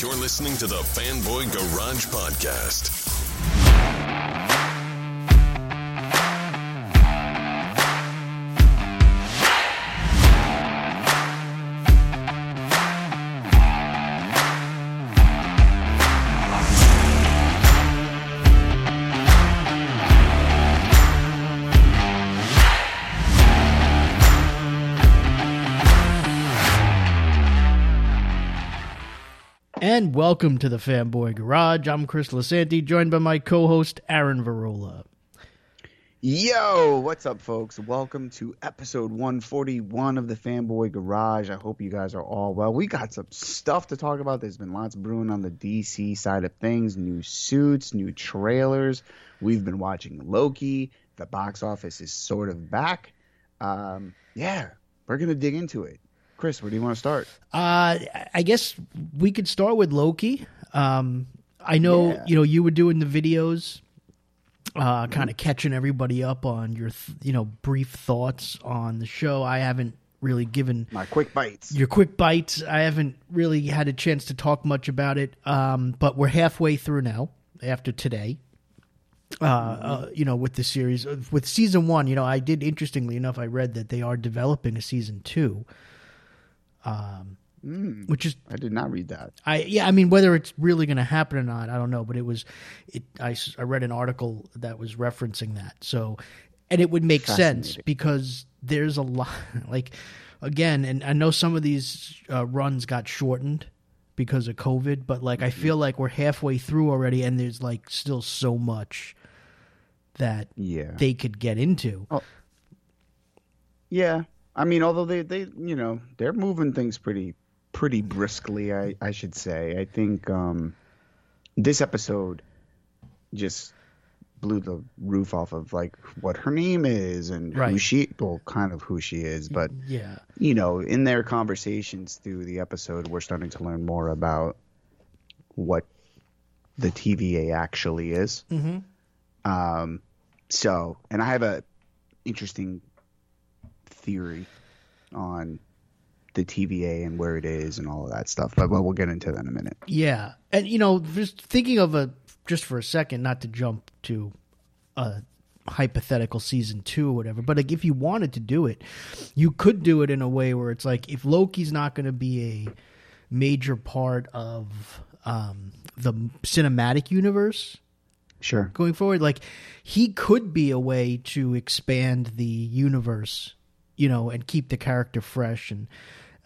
You're listening to the Fanboy Garage Podcast. And welcome to the Fanboy Garage. I'm Chris Lasanti, joined by my co-host Aaron Varola. Yo, what's up, folks? Welcome to episode 141 of the Fanboy Garage. I hope you guys are all well. We got some stuff to talk about. There's been lots brewing on the DC side of things new suits, new trailers. We've been watching Loki. The box office is sort of back. Um, yeah, we're going to dig into it. Chris, where do you want to start? Uh, I guess we could start with Loki. Um, I know Yeah. you know you were doing the videos, uh, kind of catching everybody up on your th- you know brief thoughts on the show. I haven't really given My quick bites. your quick bites. I haven't really had a chance to talk much about it, um, but we're halfway through now after today. Uh, uh, you know, with the series, with season one, you know, I did interestingly enough, I read that they are developing a season two, um, which is I did not read that. I yeah, I mean whether it's really going to happen or not, I don't know. But it was, it I, I read an article that was referencing that. So, and it would make sense because there's a lot like again, and I know some of these uh, runs got shortened because of COVID, but like I feel like we're halfway through already, and there's like still so much that Yeah. they could get into. Oh. Yeah, I mean, although they they you know they're moving things pretty pretty briskly, I I should say. I think um, this episode just blew the roof off of like what her name is and who she well kind of who she is, but Yeah, you know in their conversations through the episode, we're starting to learn more about what the TVA actually is. hmm Um, so, and I have a interesting theory on the TVA and where it is and all of that stuff, but, we'll get into that in a minute. Yeah, and you know, just thinking of a just for a second, not to jump to a hypothetical season two or whatever, but like if you wanted to do it, you could do it in a way where it's like if Loki's not going to be a major part of um, the cinematic universe Sure. going forward, like he could be a way to expand the universe, you know, and keep the character fresh and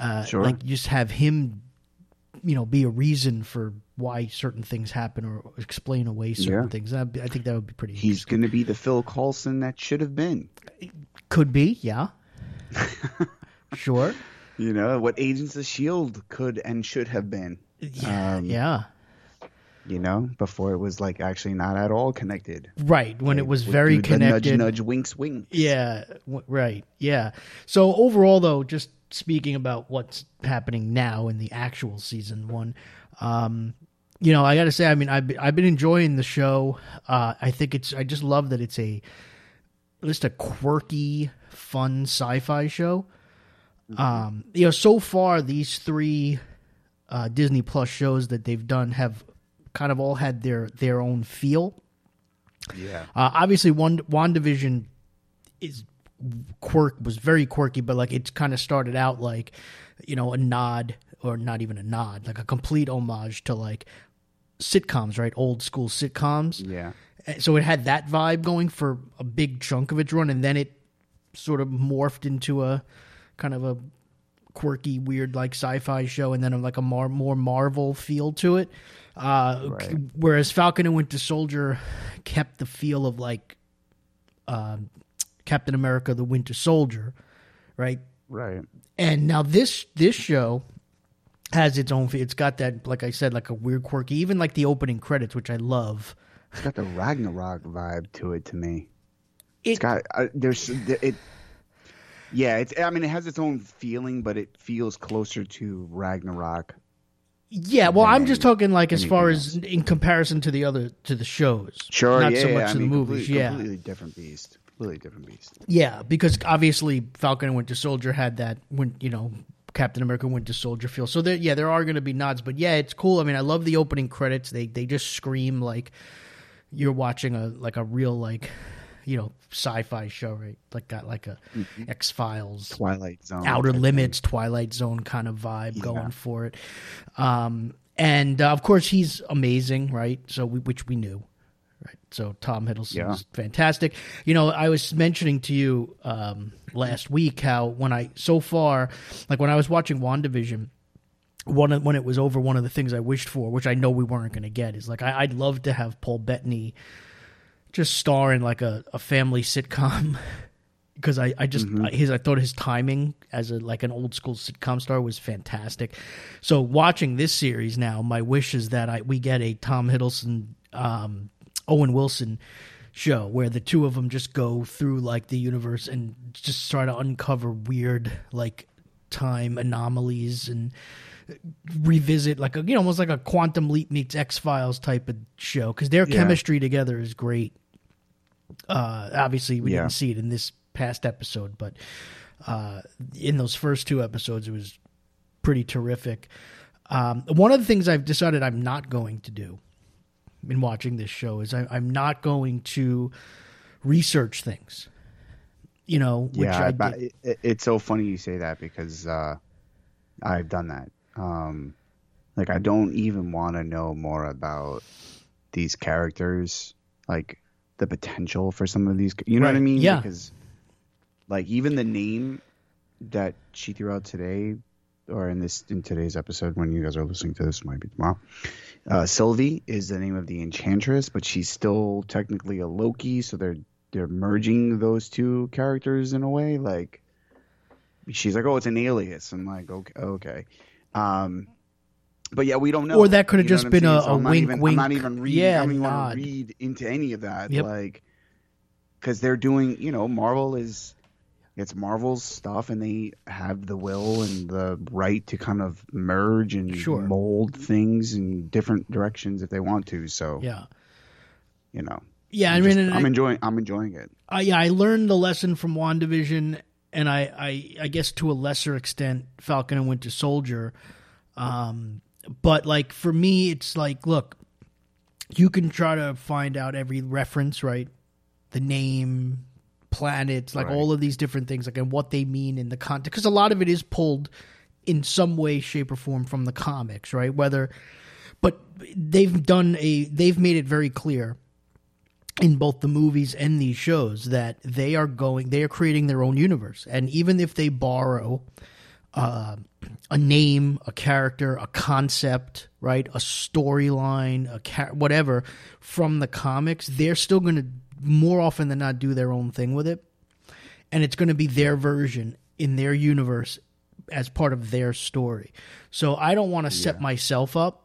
uh, Sure. like just have him, you know, be a reason for why certain things happen or explain away certain Yeah. things. That'd I think that would be pretty. He's going to be the Phil Coulson that should have been. could be, yeah, sure, You know, what Agents of S.H.I.E.L.D. Could and should have been, yeah, Um, yeah, you know, before it was like actually not at all connected. right. When it was very connected, Nudge, nudge, winks, winks. Yeah, w- right. Yeah. So overall, though, just speaking about what's happening now in the actual season one, um, you know, I got to say, I mean, I've been, I've been enjoying the show. Uh, I think it's, I just love that it's a just a quirky, fun sci-fi show. Um, you know, so far these three uh, Disney Plus shows that they've done have kind of all had their their own feel. Yeah. Uh, obviously, one WandaVision is quirk was very quirky, but like it's kind of started out like you know a nod or not even a nod, like a complete homage to like sitcoms, right? Old school sitcoms. Yeah. Uh, So it had that vibe going for a big chunk of its run, and then it sort of morphed into a kind of a quirky, weird, like sci-fi show, and then like a more more Marvel feel to it. Uh, Right. Whereas Falcon and Winter Soldier kept the feel of like um, Captain America: The Winter Soldier, right? Right. And now this this show has its own. It's got that, like I said, like a weird, quirky. Even like the opening credits, which I love. It's got the Ragnarok vibe to it to me. It, It's got uh, there's it. Yeah, it's. I mean, it has its own feeling, but it feels closer to Ragnarok. yeah, well, I'm just talking like as far as in comparison to the other to the shows. Sure, not yeah, so yeah, much I to mean, the movies. Completely, yeah, completely different beast. Completely different beast. Yeah, because obviously Falcon and Winter Soldier had that when you know Captain America Winter Soldier feel. So there, yeah, there are going to be nods, but yeah, it's cool. I mean, I love the opening credits. They they just scream like you're watching a like a real like you know sci-fi show, right? Like got like a Mm-hmm. X Files, Twilight Zone, Outer Limits, Twilight Zone kind of vibe Yeah. going for it. Um, and uh, of course, he's amazing, right? So we, which we knew, right? So Tom Hiddleston Yeah. is fantastic. You know, I was mentioning to you um, last week how when I so far, like when I was watching Wandavision. One of, when it was over, one of the things I wished for, which I know we weren't going to get, is like I, I'd love to have Paul Bettany just star in like a, a family sitcom because I, I just his I thought his timing as a like an old school sitcom star was fantastic. So watching this series now, my wish is that I we get a Tom Hiddleston, um, Owen Wilson show where the two of them just go through like the universe and just try to uncover weird like time anomalies and revisit like a you know almost like a quantum leap meets X Files type of show because their Yeah. chemistry together is great. Uh, obviously, we Yeah. didn't see it in this past episode, but uh, in those first two episodes, it was pretty terrific. Um, one of the things I've decided I'm not going to do in watching this show is I, I'm not going to research things. You know, which yeah, I it, it's so funny you say that because uh, I've done that. Um, like I don't even want to know more about these characters, like the potential for some of these. You know what I mean? yeah. Because like even the name that she threw out today, or in this in today's episode when you guys are listening to this, might be tomorrow. Uh, Sylvie is the name of the enchantress, but she's still technically a Loki, so they're they're merging those two characters in a way. Like she's like, oh, it's an alias. I'm like, okay, okay. Um, but yeah, we don't know. Or that could have just been a- saying? a I'm not wink, even, wink. I'm not even reading. Yeah, I don't even want to read into any of that. Yep. Like, because they're doing, you know, Marvel is it's Marvel's stuff, and they have the will and the right to kind of merge and Sure. mold things in different directions if they want to. So, yeah, you know, yeah. I I'm, mean, just- I'm I- enjoying. I'm enjoying it. I yeah, I learned the lesson from WandaVision and I, I I guess to a lesser extent Falcon and Winter Soldier. Um but like for me it's like look, you can try to find out every reference, right? The name, planets, like Right. all of these different things like and what they mean in the context because a lot of it is pulled in some way shape or form from the comics, right? Whether but they've done a they've made it very clear in both the movies and these shows that they are going they are creating their own universe and even if they borrow uh, a name a character a concept right? A storyline a char- whatever from the comics they're still going to more often than not do their own thing with it. And it's going to be their version in their universe as part of their story. So i don't want to set myself up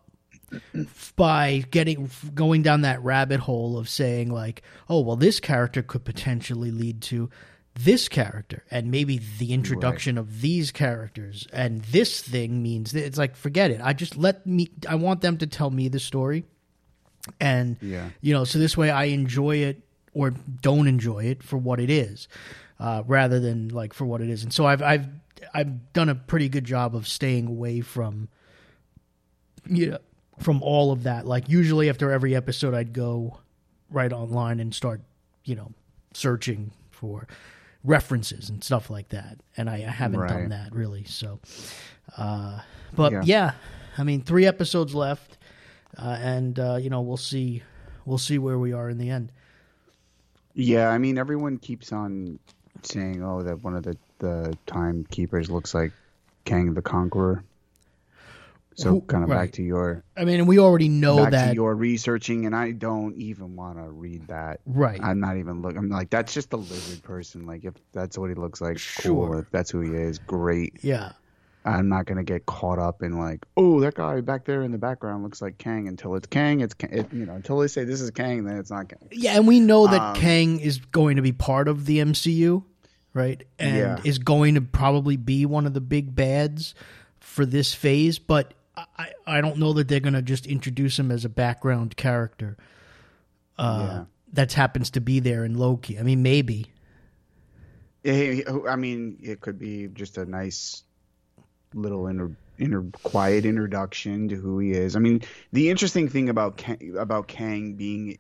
by getting going down that rabbit hole of saying like oh well this character could potentially lead to this character and maybe the introduction of these characters and this thing means that it's like forget it i just let me i want them to tell me the story and Yeah. you know so this way i enjoy it or don't enjoy it for what it is uh, rather than like for what it is and so i've i've i've done a pretty good job of staying away from you know, from all of that. Like usually after every episode, I'd go right online and start, you know, searching for references and stuff like that. And I, I haven't done that really. So, uh, but yeah. Yeah. I mean, three episodes left, uh, and uh, you know, we'll see, we'll see where we are in the end. Yeah, I mean, everyone keeps on saying, "Oh, that one of the the timekeepers looks like Kang the Conqueror." So, Who- kind of right. back to your I mean, we already know back that, to your researching, and I don't even want to read that. right? I'm not even look. I'm like, that's just a lizard person. Like, if that's what he looks like, Sure. cool. If that's who he is, great. yeah, I'm not gonna get caught up in like, oh, that guy back there in the background looks like Kang. Until it's Kang, it's Kang. It, you know, until they say this is Kang, then it's not Kang. Yeah, and we know that Um, Kang is going to be part of the MCU, right? And Yeah. is going to probably be one of the big bads for this phase, but I, I don't know that they're going to just introduce him as a background character uh, Yeah. that happens to be there in Loki. I mean, maybe. Yeah, he- he- I mean, it could be just a nice little inter, inter quiet introduction to who he is. I mean, the interesting thing about Kang, about Kang being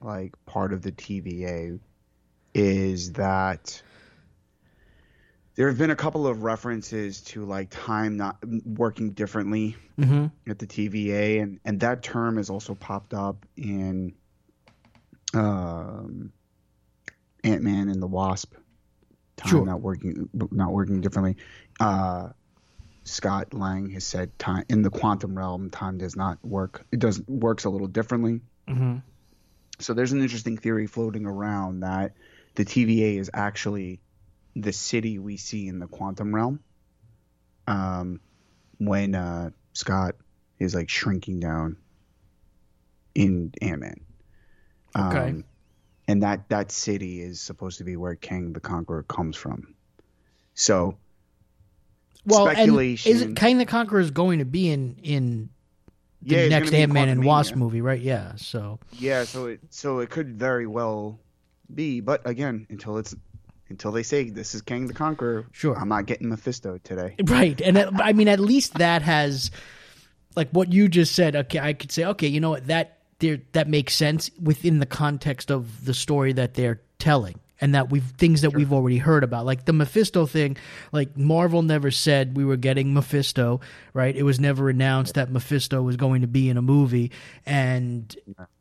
like part of the TVA is that there have been a couple of references to like time not working differently hmm at the TVA, and and that term has also popped up in um, Ant Man and the Wasp. Time Sure. not working, not working differently. Uh, Scott Lang has said time in the quantum realm, time does not work. It does works a little differently. hmm So there's an interesting theory floating around that the TVA is actually the city we see in the quantum realm. Um, when uh, Scott is like shrinking down in Ant Man. Okay. and that that city is supposed to be where Kang the Conqueror comes from. So Well, and Speculation. is it Kang the Conqueror is going to be in in the yeah, next Ant Man and Wasp movie, right? Yeah. So Yeah, so it so it could very well be, but again, until it's until they say this is Kang the Conqueror, Sure. I'm not getting Mephisto today. right, and I mean, at least that has like what you just said. Okay, I could say, okay, you know what that there that makes sense within the context of the story that they're telling. And that we've things that we've already heard about, like the Mephisto thing. Like Marvel never said we were getting Mephisto, right? It was never announced that Mephisto was going to be in a movie, and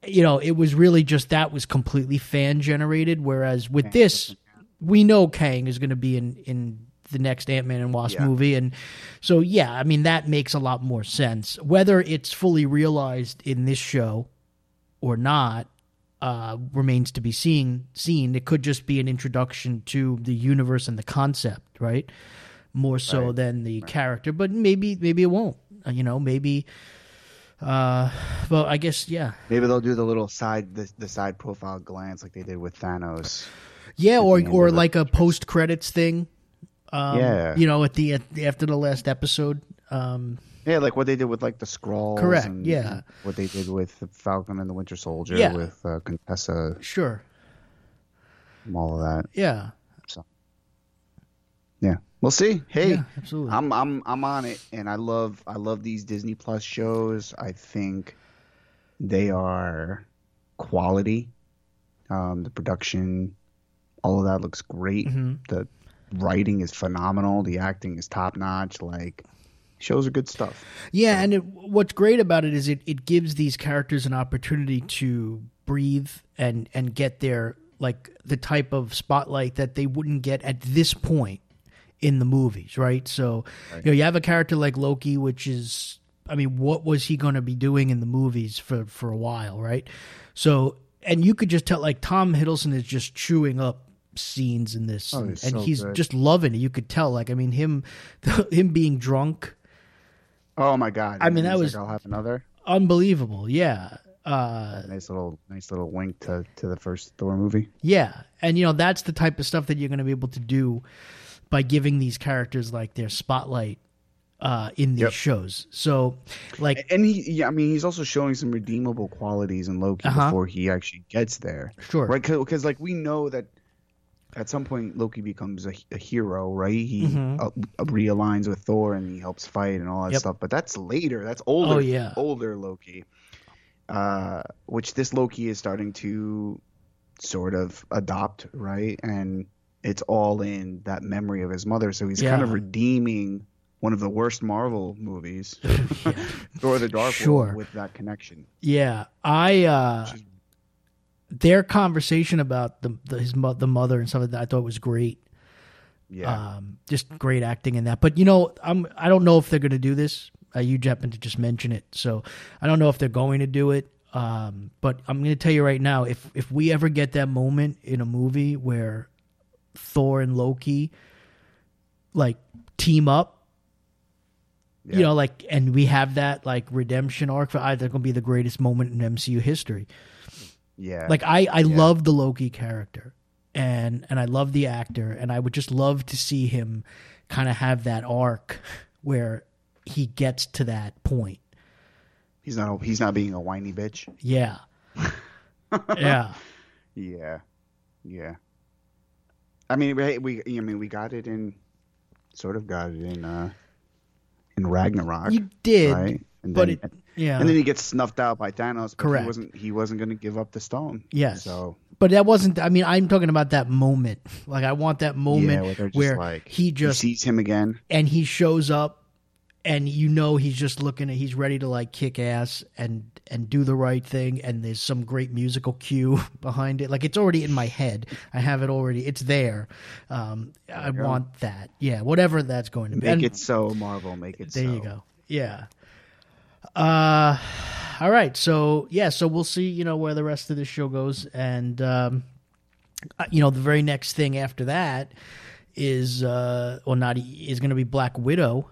you know, it was really just that was completely fan generated. Whereas with this, we know Kang is going to be in in the next Ant Man and Wasp Yeah. movie, and so yeah, I mean that makes a lot more sense. Whether it's fully realized in this show or not uh, remains to be seen. Seen. It could just be an introduction to the universe and the concept, right? More so Right. than the character, but maybe maybe it won't. Uh, You know, maybe. Uh, well, I guess yeah. Maybe they'll do the little side the, the side profile glance like they did with Thanos. Yeah, or or like a post credits thing. Um, Yeah. you know, at the at, after the last episode. Um, Yeah, like what they did with like the Scrolls. Correct, and yeah. What they did with the Falcon and the Winter Soldier Yeah. with uh, Contessa sure. and all of that. Yeah. So. Yeah, we'll see. Hey, Yeah, absolutely. I'm I'm I'm on it, and I love I love these Disney Plus shows. I think they are quality. Um, the production, all of that looks great. Mhm. The writing is phenomenal. The acting is top notch. Like shows are good stuff. Yeah, and it, what's great about it is it, it gives these characters an opportunity to breathe and and get their like the type of spotlight that they wouldn't get at this point in the movies, right? So, you know, you have a character like Loki, which is, I mean, what was he going to be doing in the movies for for a while, right? So, and you could just tell, like Tom Hiddleston is just chewing up scenes in this, Oh, and, he's and so he's good. just loving it. You could tell, like, I mean, him, him being drunk, Oh my god! I mean, that was- Like, I'll have another unbelievable. Yeah. Uh, nice little nice little wink to to the first Thor movie. yeah. And, you know, that's the type of stuff that you're going to be able to do by giving these characters like their spotlight uh, in these Yep. shows. So, like, And he, yeah, I mean, he's also showing some redeemable qualities in Loki Uh-huh. before he actually gets there. sure. right? Because like we know that at some point Loki becomes a, a hero, right? He Mhm. uh, realigns with Thor and he helps fight and all that Yep. stuff. But that's later. That's older. Oh, yeah. older Loki. Uh, which this Loki is starting to sort of adopt, right? And it's all in that memory of his mother. So he's kind of redeeming one of the worst Marvel movies, Thor: The Dark Sure. World, with that connection. Yeah. I, uh, Which is- their conversation about the, the his mo- the mother and stuff like that I thought was great. Yeah. Um, just great acting in that. But you know, I'm I don't know if they're going to do this. Uh, you happened to just mention it, so I don't know if they're going to do it. Um, but I'm going to tell you right now, if if we ever get that moment in a movie where Thor and Loki like team up, yeah. you know, like, and we have that like redemption arc for either going to be the greatest moment in MCU history. Yeah. Like I, I love the Loki character, and and I love the actor, and I would just love to see him kind of have that arc where he gets to that point. he's not. He's not being a whiny bitch. Yeah, yeah, Yeah, yeah. I mean, we, we I mean, we got it in, sort of got it in uh, in Ragnarok. You did, right? And but then, it, yeah, and then he gets snuffed out by Thanos. Correct. He wasn't. He wasn't going to give up the stone. Yes. So but that wasn't. I mean, I'm talking about that moment. Like, I want that yeah, moment where, where like he just sees him again. and he shows up, and you know he's just looking at. He's ready to like kick ass and and do the right thing. And there's some great musical cue behind it. Like it's already in my head. I have it already. It's there. Um, I you go. want that. Yeah, whatever that's going to be. Make it so, Marvel. Make it There so. you go. Yeah. Uh all right. So, yeah, so we'll see, you know, where the rest of this show goes and um uh, you know, the very next thing after that is uh or not is going to be Black Widow,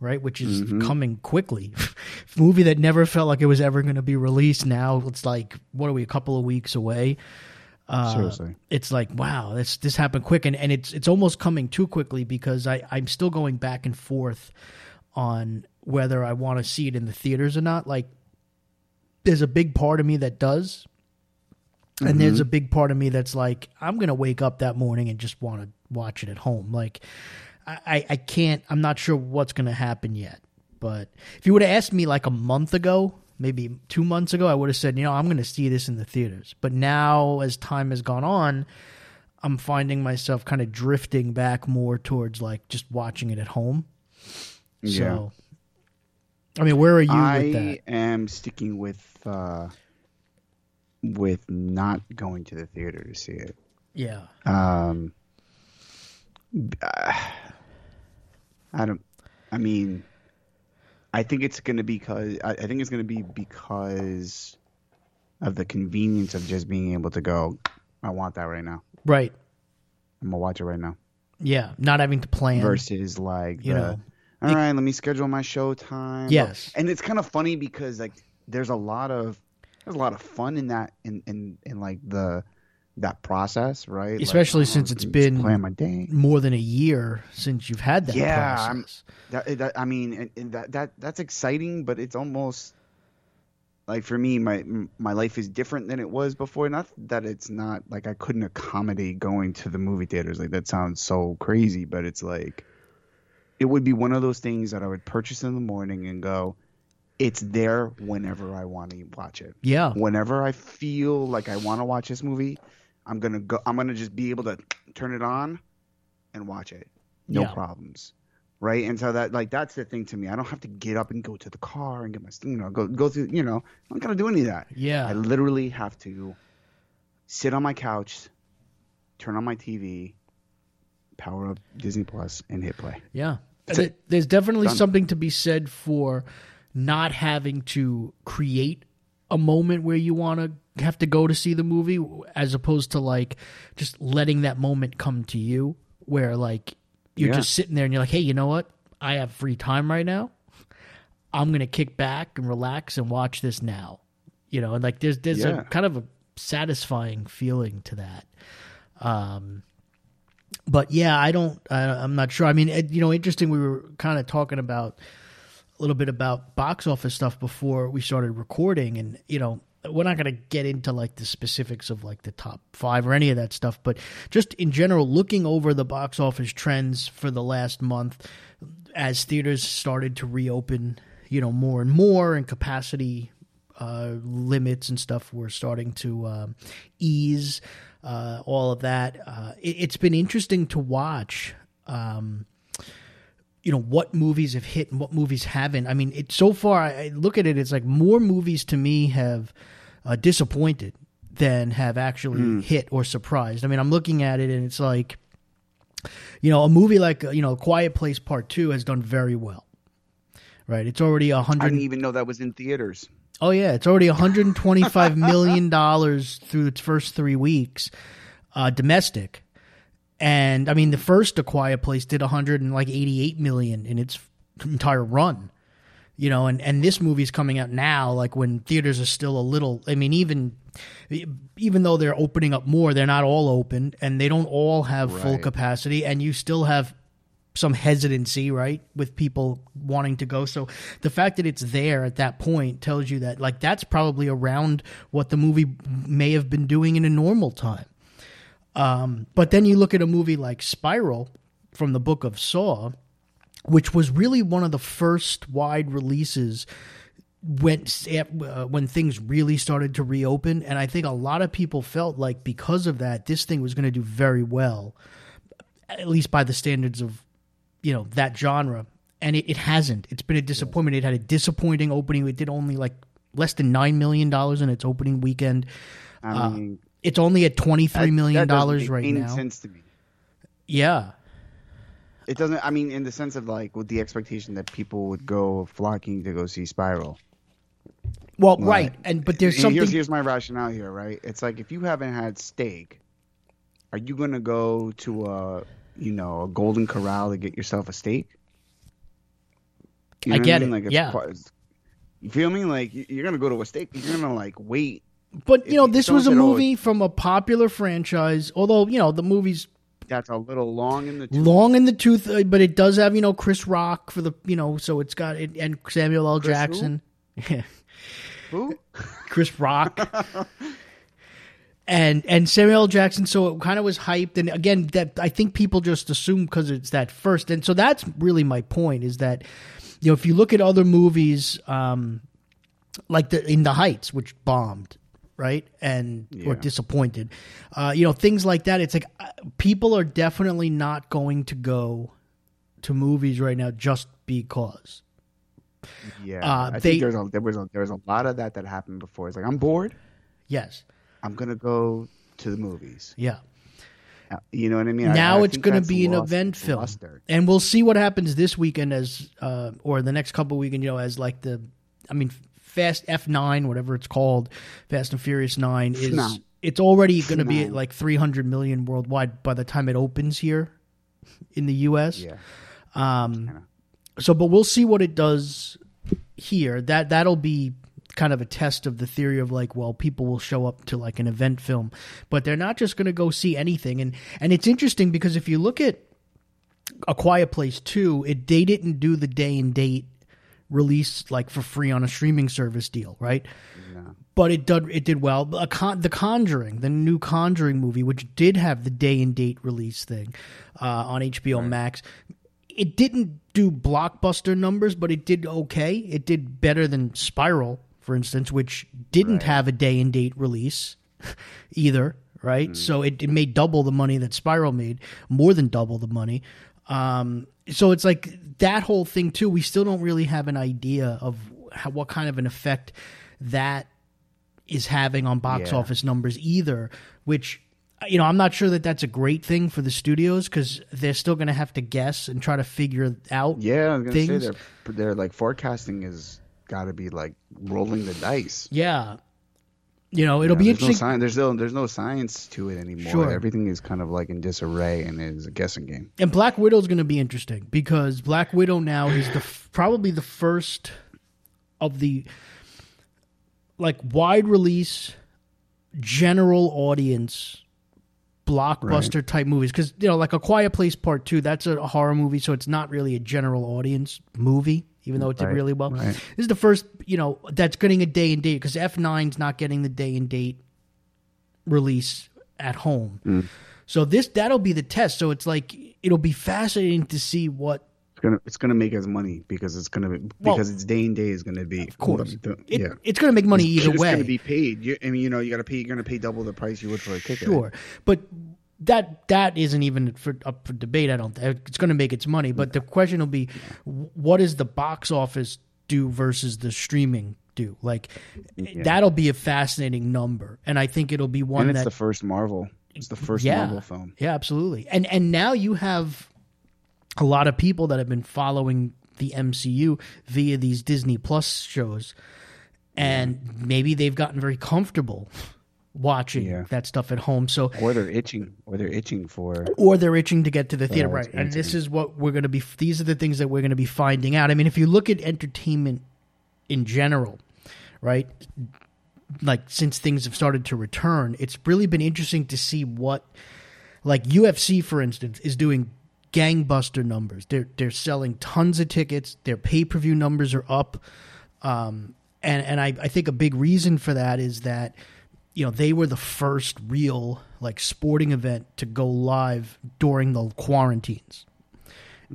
right, which is Mm-hmm. coming quickly. Movie that never felt like it was ever going to be released now it's like what are we a couple of weeks away. Uh, Seriously. it's like wow, this this happened quick, and, and it's it's almost coming too quickly because I I'm still going back and forth on whether I want to see it in the theaters or not. Like, there's a big part of me that does, and there's mm-hmm. a big part of me that's like, I'm gonna wake up that morning and just want to watch it at home. Like, I I- can't. I'm not sure what's gonna happen yet. But if you would have asked me like a month ago, maybe two months ago, I would have said, you know, I'm going to see this in the theaters. But now, as time has gone on, I'm finding myself kind of drifting back more towards like just watching it at home. Yeah. So, I mean, where are you with I am sticking with uh, with not going to the theater to see it. Yeah. Um, I don't. I mean, I think it's going to be because I, I think it's going to be because of the convenience of just being able to go. I want that right now. Right. I'm gonna watch it right now. Yeah. Not having to plan. Versus like you the, know, all right, let me schedule my show time. Yes. and it's kind of funny because like there's a lot of there's a lot of fun in that in in, in like the that process, right? Especially oh, since it's been my day. more than a year since you've had that Yeah, That, that I mean, and, and that that that's exciting, but it's almost like for me, my my life is different than it was before. Not that it's not like I couldn't accommodate going to the movie theaters. Like that sounds so crazy, but it's like it would be one of those things that I would purchase in the morning and go. It's there whenever I want to watch it. Yeah. Whenever I feel like I want to watch this movie, I'm gonna go. I'm gonna just be able to turn it on and watch it. No Yeah. problems right? And so that like that's the thing to me. I don't have to get up and go to the car and get my you know go go through you know I'm not gonna do any of that. Yeah. I literally have to sit on my couch, turn on my TV, power up Disney Plus, and hit play. Yeah. That's Th- it. There's definitely Done. something to be said for not having to create a moment where you want to have to go to see the movie as opposed to like just letting that moment come to you where like you're Yeah. just sitting there and you're like, "Hey, you know what? I have free time right now. I'm going to kick back and relax and watch this now." You know, and like there's there's Yeah. a kind of a satisfying feeling to that. Um but yeah, I don't. I, I'm not sure. I mean, it, you know, interesting. We were kind of talking about a little bit about box office stuff before we started recording, and you know, we're not going to get into like the specifics of like the top five or any of that stuff, but just in general, looking over the box office trends for the last month as theaters started to reopen, you know, more and more, and capacity uh, limits and stuff were starting to um, ease. Uh, all of that. Uh, it, it's been interesting to watch. Um, you know what movies have hit and what movies haven't. I mean, it so far. I, look at it. It's like more movies to me have uh, disappointed than have actually hit or surprised. I mean, I'm looking at it and it's like, you know, a movie like uh, you know, Quiet Place Part Two has done very well. Right, it's already a hundred. I didn't even know that was in theaters. Oh yeah, it's already 125 million dollars through its first three weeks, uh, domestic, and I mean the first A Quiet Place did 188 million in its entire run, you know, and and this movie's coming out now, like when theaters are still a little. I mean, even even though they're opening up more, they're not all open, and they don't all have full capacity, and you still have some hesitancy, right, with people wanting to go. So the fact that it's there at that point tells you that like that's probably around what the movie may have been doing in a normal time. Um, but then you look at a movie like Spiral from the Book of Saw, which was really one of the first wide releases when uh, when things really started to reopen and i think a lot of people felt like because of that this thing was going to do very well at least by the standards of you know that genre and it, it hasn't it's been a disappointment it had a disappointing opening it did only like less than nine million dollars in its opening weekend I mean, uh, it's only at twenty three million dollars right now sense to me. yeah It doesn't. I mean, in the sense of like with the expectation that people would go flocking to go see Spiral. well Right. right and but there's And something Here's, here's my rationale here, right? It's like if you haven't had steak, are you gonna go to a you know a Golden Corral to get yourself a steak? You I what get mean? it, Like it's yeah. part- you feel me? Like you- you're gonna go to a steak. You're gonna like wait. But you know, this was a movie from a popular franchise. Although you know the movie's That's a little long in the tooth. long in the tooth, uh, but it does have you know Chris Rock for the you know, so it's got it and Samuel L. Chris? Jackson, yeah, Who? Chris Rock, and and Samuel L. Jackson. So it kind of was hyped, and again, that I think people just assume because it's that first, and so that's really my point is that you know if you look at other movies, um, like the In the Heights, which bombed, right, and or disappointed, uh, you know things like that. It's like uh, people are definitely not going to go to movies right now just because. Yeah, Uh, I they- think there's a there was a there was a lot of that that happened before. It's like I'm bored. Yes. I'm gonna go to the movies. Yeah. Uh, You know what I mean? Now I it's going to be an lost event film, and we'll see what happens this weekend as, uh, or the next couple weekend. You know, as like the, I mean, Fast F nine, whatever it's called, Fast and Furious nine is. F9. It's already going to be at like 300 million worldwide by the time it opens here in the U.S. Yeah. Um, so, but we'll see what it does here. That that'll be kind of a test of the theory of like, well, people will show up to like an event film, but they're not just going to go see anything. And and it's interesting because if you look at A Quiet Place two, it they didn't do the day and date release like for free on a streaming service deal, right? No. but it did it did well. A Con- the Conjuring, the new Conjuring movie, which did have the day and date release thing uh, on HBO Max, it didn't do blockbuster numbers, but it did okay. It did better than Spiral, for instance, which didn't Right. have a day and date release either. Right, so it, it made double the money that Spiral made, more than double the money. Um, so it's like that whole thing too. We still don't really have an idea of how, what kind of an effect that is having on box Yeah. office numbers either. Which you know, I'm not sure that that's a great thing for the studios because they're still going to have to guess and try to figure out. Yeah, I was gonna Things- say their their like forecasting is got to be like rolling the dice. Yeah. You know, it'll Yeah, be there's interesting. No sci- there's no there's no science to it anymore. Sure. Everything is kind of like in disarray and is a guessing game. And Black Widow is going to be interesting because Black Widow now is the probably the first of the like wide release general audience blockbuster type movies because you know like a quiet place part two that's a horror movie so it's not really a general audience movie even though it did Right, really well right. this is the first you know that's getting a day and date because f9's not getting the day and date release at home Mm. so this that'll be the test so it's like it'll be fascinating to see what It's gonna it's gonna make us money because it's gonna be Well, because it's day and day is gonna be of course. it, it, yeah. it's going to make money It's either just way gonna be paid. You, I mean, you know, you gotta pay. You're gonna pay double the price you would for a ticket. Sure, but that that isn't even for, up for debate. I don't. think. It's going to make its money, but the question will be, what does the box office do versus the streaming do? Like that'll be a fascinating number, and I think it'll be one And it's that the first Marvel. It's the first yeah, Marvel film. yeah, absolutely. And and now you have a lot of people that have been following the MCU via these Disney Plus shows, and maybe they've gotten very comfortable watching Yeah. that stuff at home. So Or they're itching. Or they're itching for. or they're itching to get to the theater, right? And this is what we're going to be. These are the things that we're going to be finding out. I mean, if you look at entertainment in general, right? Like since things have started to return, it's really been interesting to see what, like UFC, for instance, is doing gangbuster numbers. They're they're selling tons of tickets. Their pay per view numbers are up, um, and and I, I think a big reason for that is that you know they were the first real like sporting event to go live during the quarantines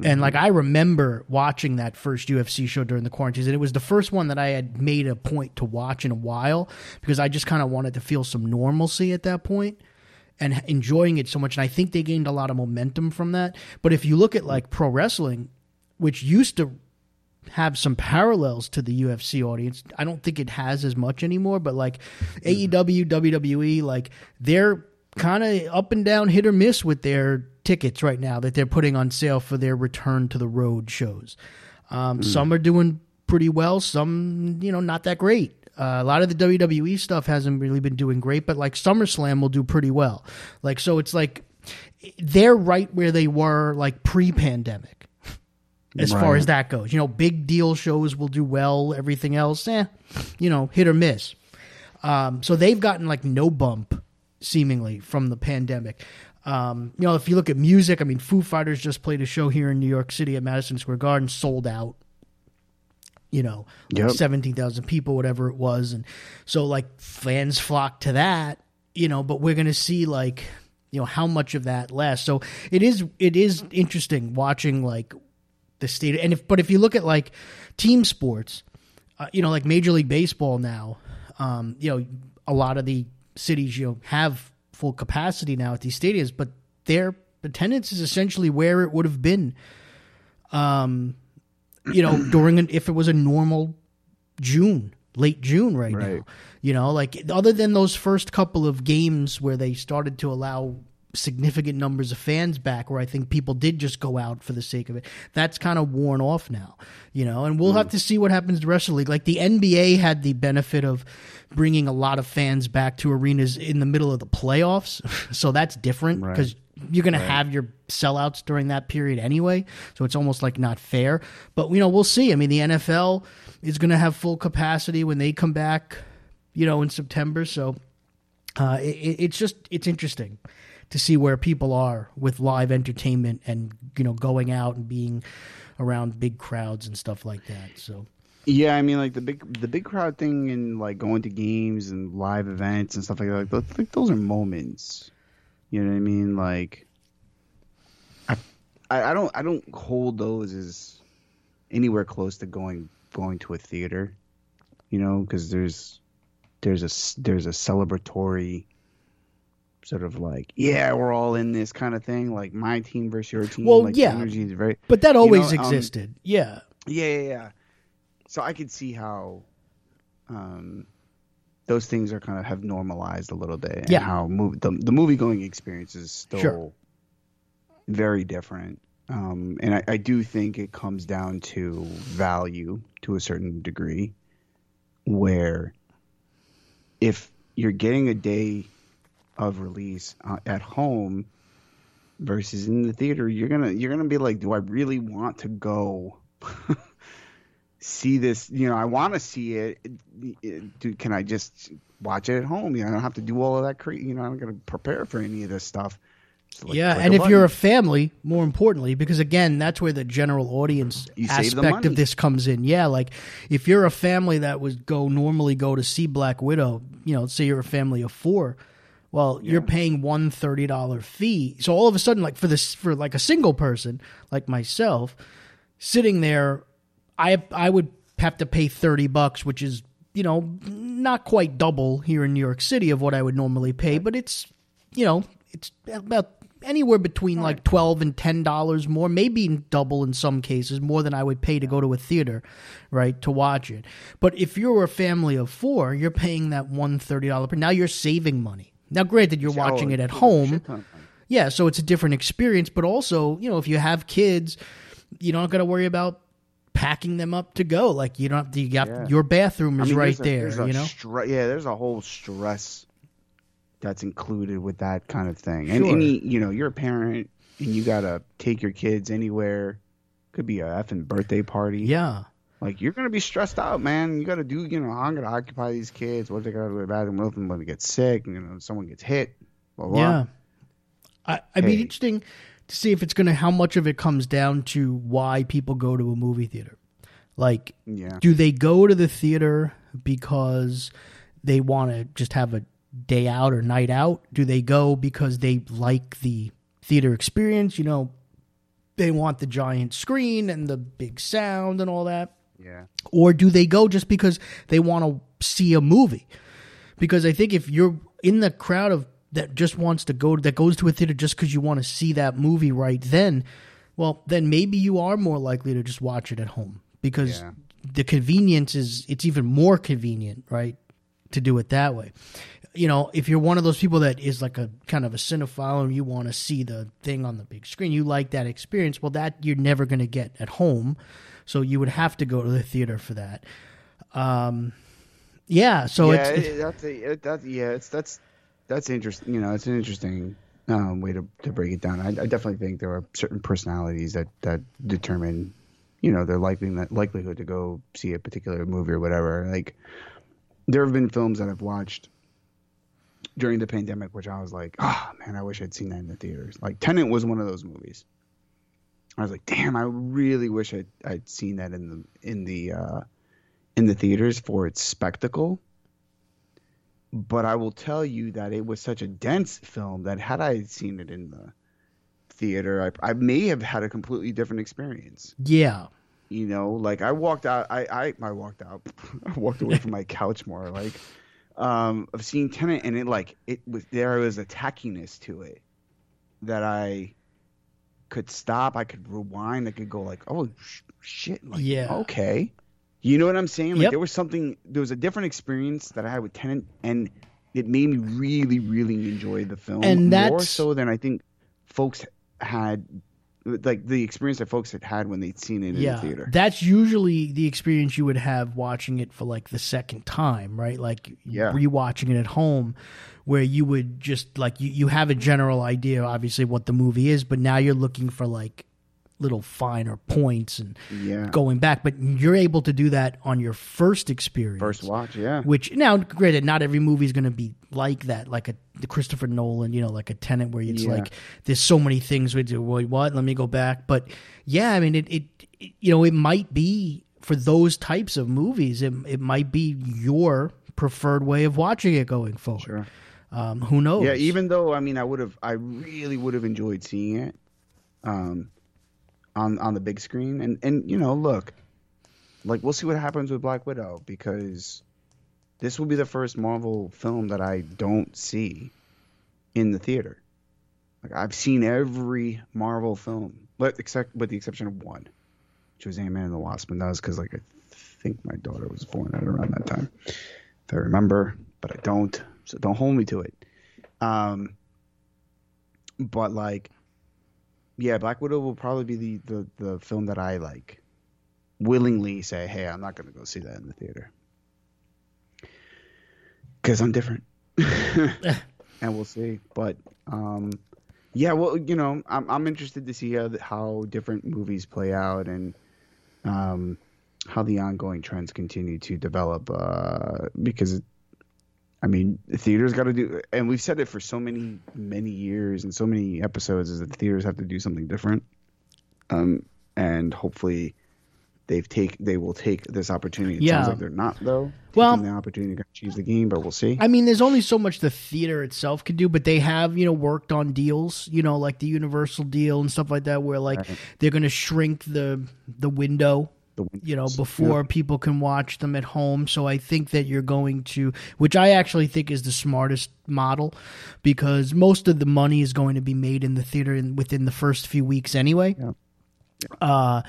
And like I remember watching that first UFC show during the quarantines, and it was the first one that I had made a point to watch in a while because I just kind of wanted to feel some normalcy at that point and enjoying it so much. And I think they gained a lot of momentum from that. But if you look at like pro wrestling, which used to have some parallels to the UFC audience. I don't think it has as much anymore, but like AEW, WWE, like they're kind of up and down, hit or miss with their tickets right now that they're putting on sale for their return to the road shows. Um, Some are doing pretty well, some, you know, not that great. Uh, a lot of the WWE stuff hasn't really been doing great, but like SummerSlam will do pretty well. Like, so it's like they're right where they were like pre pandemic as far as that goes. You know, big deal shows will do well. Everything else, eh, you know, hit or miss. Um, so they've gotten like no bump, seemingly, from the pandemic. Um, you know, if you look at music, I mean, Foo Fighters just played a show here in New York City at Madison Square Garden, sold out. You know, Yep. seventeen thousand people, whatever it was, and so like fans flock to that. You know, but we're gonna see like you know how much of that lasts. So it is it is interesting watching like the state and if but if you look at like team sports uh, you know like major league baseball now um you know a lot of the cities you know have full capacity now at these stadiums but their attendance is essentially where it would have been um you know during an if it was a normal june late june right, Right. now you know like other than those first couple of games where they started to allow significant numbers of fans back where i think people did just go out for the sake of it. That's kind of worn off now you know and we'll have to see what happens to the rest of the league. Like the nba had the benefit of bringing a lot of fans back to arenas in the middle of the playoffs so that's different Right. because you're going to have your sellouts during that period anyway so it's almost like not fair. But you know we'll see. I mean the nfl is going to have full capacity when they come back you know in september so uh, it- it's just it's interesting to see where people are with live entertainment and you know going out and being around big crowds and stuff like that so Yeah, I mean, like the big the big crowd thing and like going to games and live events and stuff like that. Like, those, like those are moments. You know what I mean? Like, I, I don't I don't hold those as anywhere close to going going to a theater. You know, because there's there's a there's a celebratory sort of like yeah we're all in this kind of thing like my team versus your team Well, like yeah. energy is very but that always know, um, existed yeah yeah, yeah, yeah. So I could see how um, those things are kind of have normalized a little bit. And Yeah. How mov- the the movie going experience is still Sure. very different. Um, and I, I do think it comes down to value to a certain degree, where if you're getting a day of release uh, at home versus in the theater, you're gonna you're gonna be like, do I really want to go see this? You know, I want to see it. Do, can I just watch it at home? You know, I don't have to do all of that. Cre- you know, I'm gonna prepare for any of this stuff. Like yeah and if you're a family more importantly because again that's where the general audience You aspect of this comes in yeah like if you're a family that would go normally go to see black widow you know say you're a family of four well you're paying one thirty dollar fee. So all of a sudden like for this for like a single person like myself sitting there i i would have to pay 30 bucks which is you know not quite double here in new york city of what i would normally pay but it's you know it's about anywhere between like 12 and 10 dollars more maybe double in some cases more than i would pay to go to a theater right to watch it. But if you're a family of four you're paying that one thirty dollar per now you're saving money now granted you're watching it at home ton of money. yeah so it's a different experience but also you know if you have kids you don't got to worry about packing them up to go like you don't have to, you got Yeah. your bathroom I is mean, right a- there you know stre- yeah, there's a whole stress that's included with that kind of thing. And any, you know, you're a parent and you gotta take your kids anywhere. Could be a effing birthday party. yeah Like you're gonna be stressed out, man. You gotta do, you know, I'm gonna occupy these kids. What if they gotta go to the bathroom? What if them they get sick? You know, someone gets hit. Blah, blah. Yeah. I, I'd be Hey. interesting to see if it's going to, how much of it comes down to why people go to a movie theater. Like, Yeah. do they go to the theater because they want to just have a day out or night out? Do they go because they like the theater experience? You know, they want the giant screen and the big sound and all that? Yeah. Or do they go just because they want to see a movie? Because I think if you're in the crowd of that just wants to go that goes to a theater just because you want to see that movie right then, well, then maybe you are more likely to just watch it at home because Yeah. the convenience is it's even more convenient, right? To do it that way. You know, if you're one of those people that is like a kind of a cinephile and you want to see the thing on the big screen, you like that experience. Well, that you're never going to get at home, so you would have to go to the theater for that. Um, yeah, so yeah, it's, it- that's a, it, that, yeah, it's that's that's interesting. You know, it's an interesting um, way to, to break it down. I, I definitely think there are certain personalities that that determine, you know, their likelihood likelihood to go see a particular movie or whatever. Like, there have been films that I've watched during the pandemic, which I was like, oh man, I wish I'd seen that in the theaters. Like, Tenet was one of those movies. I was like, damn, I really wish I'd, I'd seen that in the in the uh, in the theaters for its spectacle. But I will tell you that it was such a dense film that had I seen it in the theater, I, I may have had a completely different experience. yeah, You know, like I walked out, I I, I walked out, I walked away from my couch more like um, of seeing Tenet, and it like it was there was a tackiness to it that I could stop, I could rewind, I could go like, oh sh- shit, like, Yeah. okay. You know what I'm saying? Like Yep. there was something, there was a different experience that I had with Tenet, and it made me really, really enjoy the film, And more that's- so than I think folks had, like the experience that folks had had when they'd seen it in the theater. That's usually the experience you would have watching it for like the second time, right? Like Yeah. rewatching it at home, where you would just like you, you have a general idea, obviously, what the movie is, but now you're looking for like little finer points and Yeah. going back. But you're able to do that on your first experience. First watch, yeah. Which now, granted, not every movie is going to be like that, like a the Christopher Nolan, you know, like a Tenet, where it's Yeah. like there's so many things we do. Wait, what? Let me go back. But yeah, I mean, it, it, it you know, it might be for those types of movies. It it might be your preferred way of watching it going forward. Sure. Um, who knows? Yeah, even though I mean I would have I really would have enjoyed seeing it um on on the big screen and and you know, look. Like we'll see what happens with Black Widow because this will be the first Marvel film that I don't see in the theater. Like I've seen every Marvel film, but except with the exception of one, which was Ant-Man and the Wasp, and that was because like I think my daughter was born at around that time, if I remember, but I don't, so don't hold me to it. Um, but like, yeah, Black Widow will probably be the the the film that I like willingly say, hey, I'm not gonna go see that in the theater because I'm different, and we'll see. But um, yeah, well, you know, I'm I'm interested to see how how different movies play out and um how the ongoing trends continue to develop uh because I mean, the theaters got to do, and we've said it for so many, many years and so many episodes, is that the theaters have to do something different. Um, and hopefully, they've take they will take this opportunity. It Yeah. sounds like they're not though. Well- the opportunity to choose the game, but we'll see. I mean, there's only so much the theater itself can do, but they have, you know, worked on deals, you know, like the Universal deal and stuff like that, where like Right. they're going to shrink the the window, The you know, before people can watch them at home. So I think that you're going to, which I actually think is the smartest model, because most of the money is going to be made in the theater in, within the first few weeks anyway. Yeah. Uh,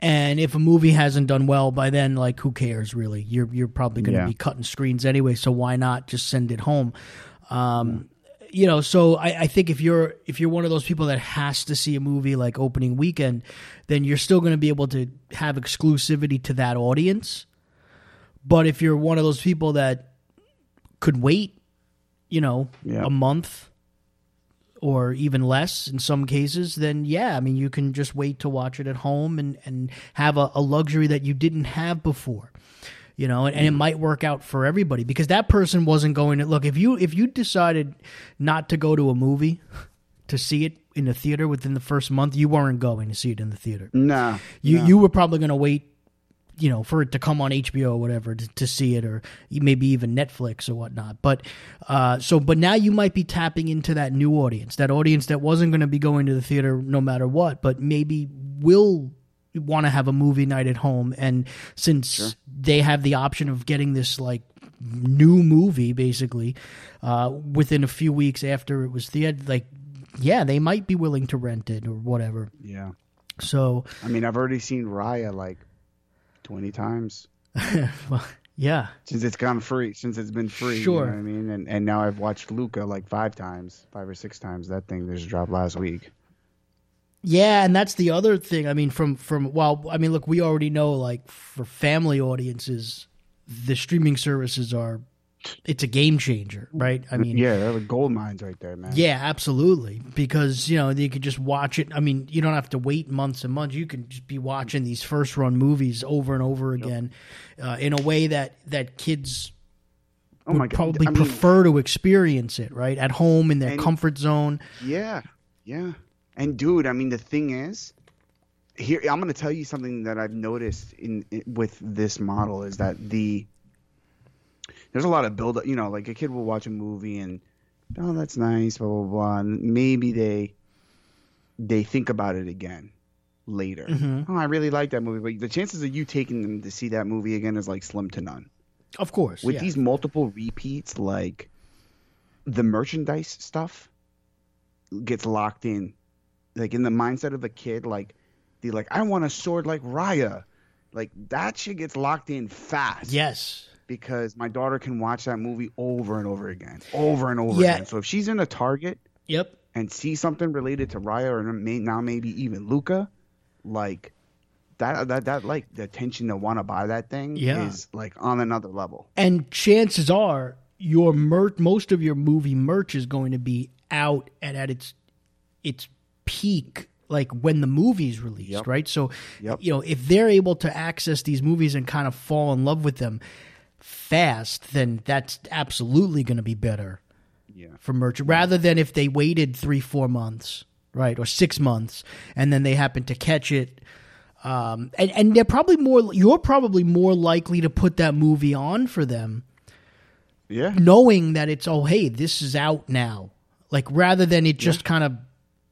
and if a movie hasn't done well by then, like who cares really? You're you're probably going to Yeah. be cutting screens anyway, so why not just send it home? Um, You know, so I, I think if you're if you're one of those people that has to see a movie like opening weekend, then you're still going to be able to have exclusivity to that audience. But if you're one of those people that could wait, you know, Yeah. a month or even less in some cases, then yeah, I mean, you can just wait to watch it at home and, and have a, a luxury that you didn't have before. You know, and, and it mm. might work out for everybody because that person wasn't going to look if you if you decided not to go to a movie to see it in the theater within the first month, you weren't going to see it in the theater. Nah, You nah. you were probably going to wait you know, for it to come on HBO or whatever to, to see it, or maybe even Netflix or whatnot. But uh, so, but now you might be tapping into that new audience, that audience that wasn't going to be going to the theater no matter what, but maybe will want to have a movie night at home. And since Sure. they have the option of getting this like new movie basically uh, within a few weeks after it was theater, like yeah, they might be willing to rent it or whatever. Yeah. So I mean, I've already seen Raya like 20 times well, yeah, since it's gone free, since it's been free. Sure. You know what I mean? And, and now I've watched Luca like five times, five or six times. That thing just dropped last week. Yeah, and that's the other thing. I mean, from from well, I mean, look, we already know like for family audiences, the streaming services are it's a game changer, right? I mean, Yeah, they're like gold mines right there, man. yeah, absolutely, because you know you could just watch it. I mean, you don't have to wait months and months. You can just be watching these first run movies over and over again, uh, in a way that that kids Oh would my God. probably I mean, prefer to experience it right at home in their And- comfort zone. Yeah, yeah. And dude, I mean, the thing is, here I'm going to tell you something that I've noticed in, in with this model is that the there's a lot of build up. You know, like a kid will watch a movie and oh, that's nice, blah blah blah. And maybe they they think about it again later. Mhm. Oh, I really like that movie, but the chances of you taking them to see that movie again is like slim to none Of course, with yeah. these multiple repeats, like the merchandise stuff gets locked in, like in the mindset of a kid, like the like I want a sword like Raya, like that shit gets locked in fast. yes, because my daughter can watch that movie over and over again, over and over Yeah. again. So if she's in a Target yep. and see something related to Raya or may, now maybe even Luca, like. That, that that like the attention to want to buy that thing Yeah. is like on another level. and chances are your merch most of your movie merch is going to be out and at its its peak like when the movie's released Yep. right so Yep. you know if they're able to access these movies and kind of fall in love with them fast then that's absolutely going to be better Yeah. for merch rather than if they waited three four months right or six months and then they happen to catch it um, and, and they're probably more you're probably more likely to put that movie on for them Yeah. knowing that it's oh hey this is out now like rather than it just kind of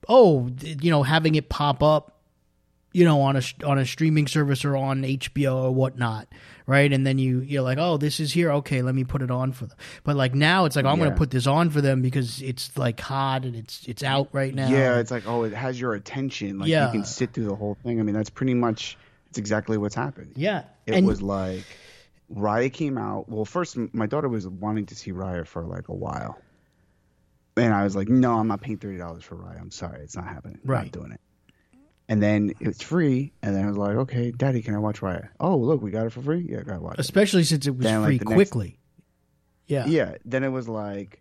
oh you know having it pop up you know on a on a streaming service or on HBO or whatnot right and then you you're like oh this is here okay let me put it on for them but like now it's like I'm Yeah. gonna put this on for them because it's like hot and it's it's out right now Yeah, it's like oh, it has your attention. Like Yeah. you can sit through the whole thing. I mean, that's pretty much it's exactly what's happened. yeah It and was like Raya came out. Well, first my daughter was wanting to see Raya for like a while, and I was like, no, I'm not paying thirty dollars for Raya. I'm sorry, it's not happening. I'm Right. not doing it. And then it's free, and then I was like, okay, Daddy, can I watch Raya? Oh, look, we got it for free. Yeah, I gotta watch it. especially since it was Then, like, free next- quickly yeah Yeah. Then it was like,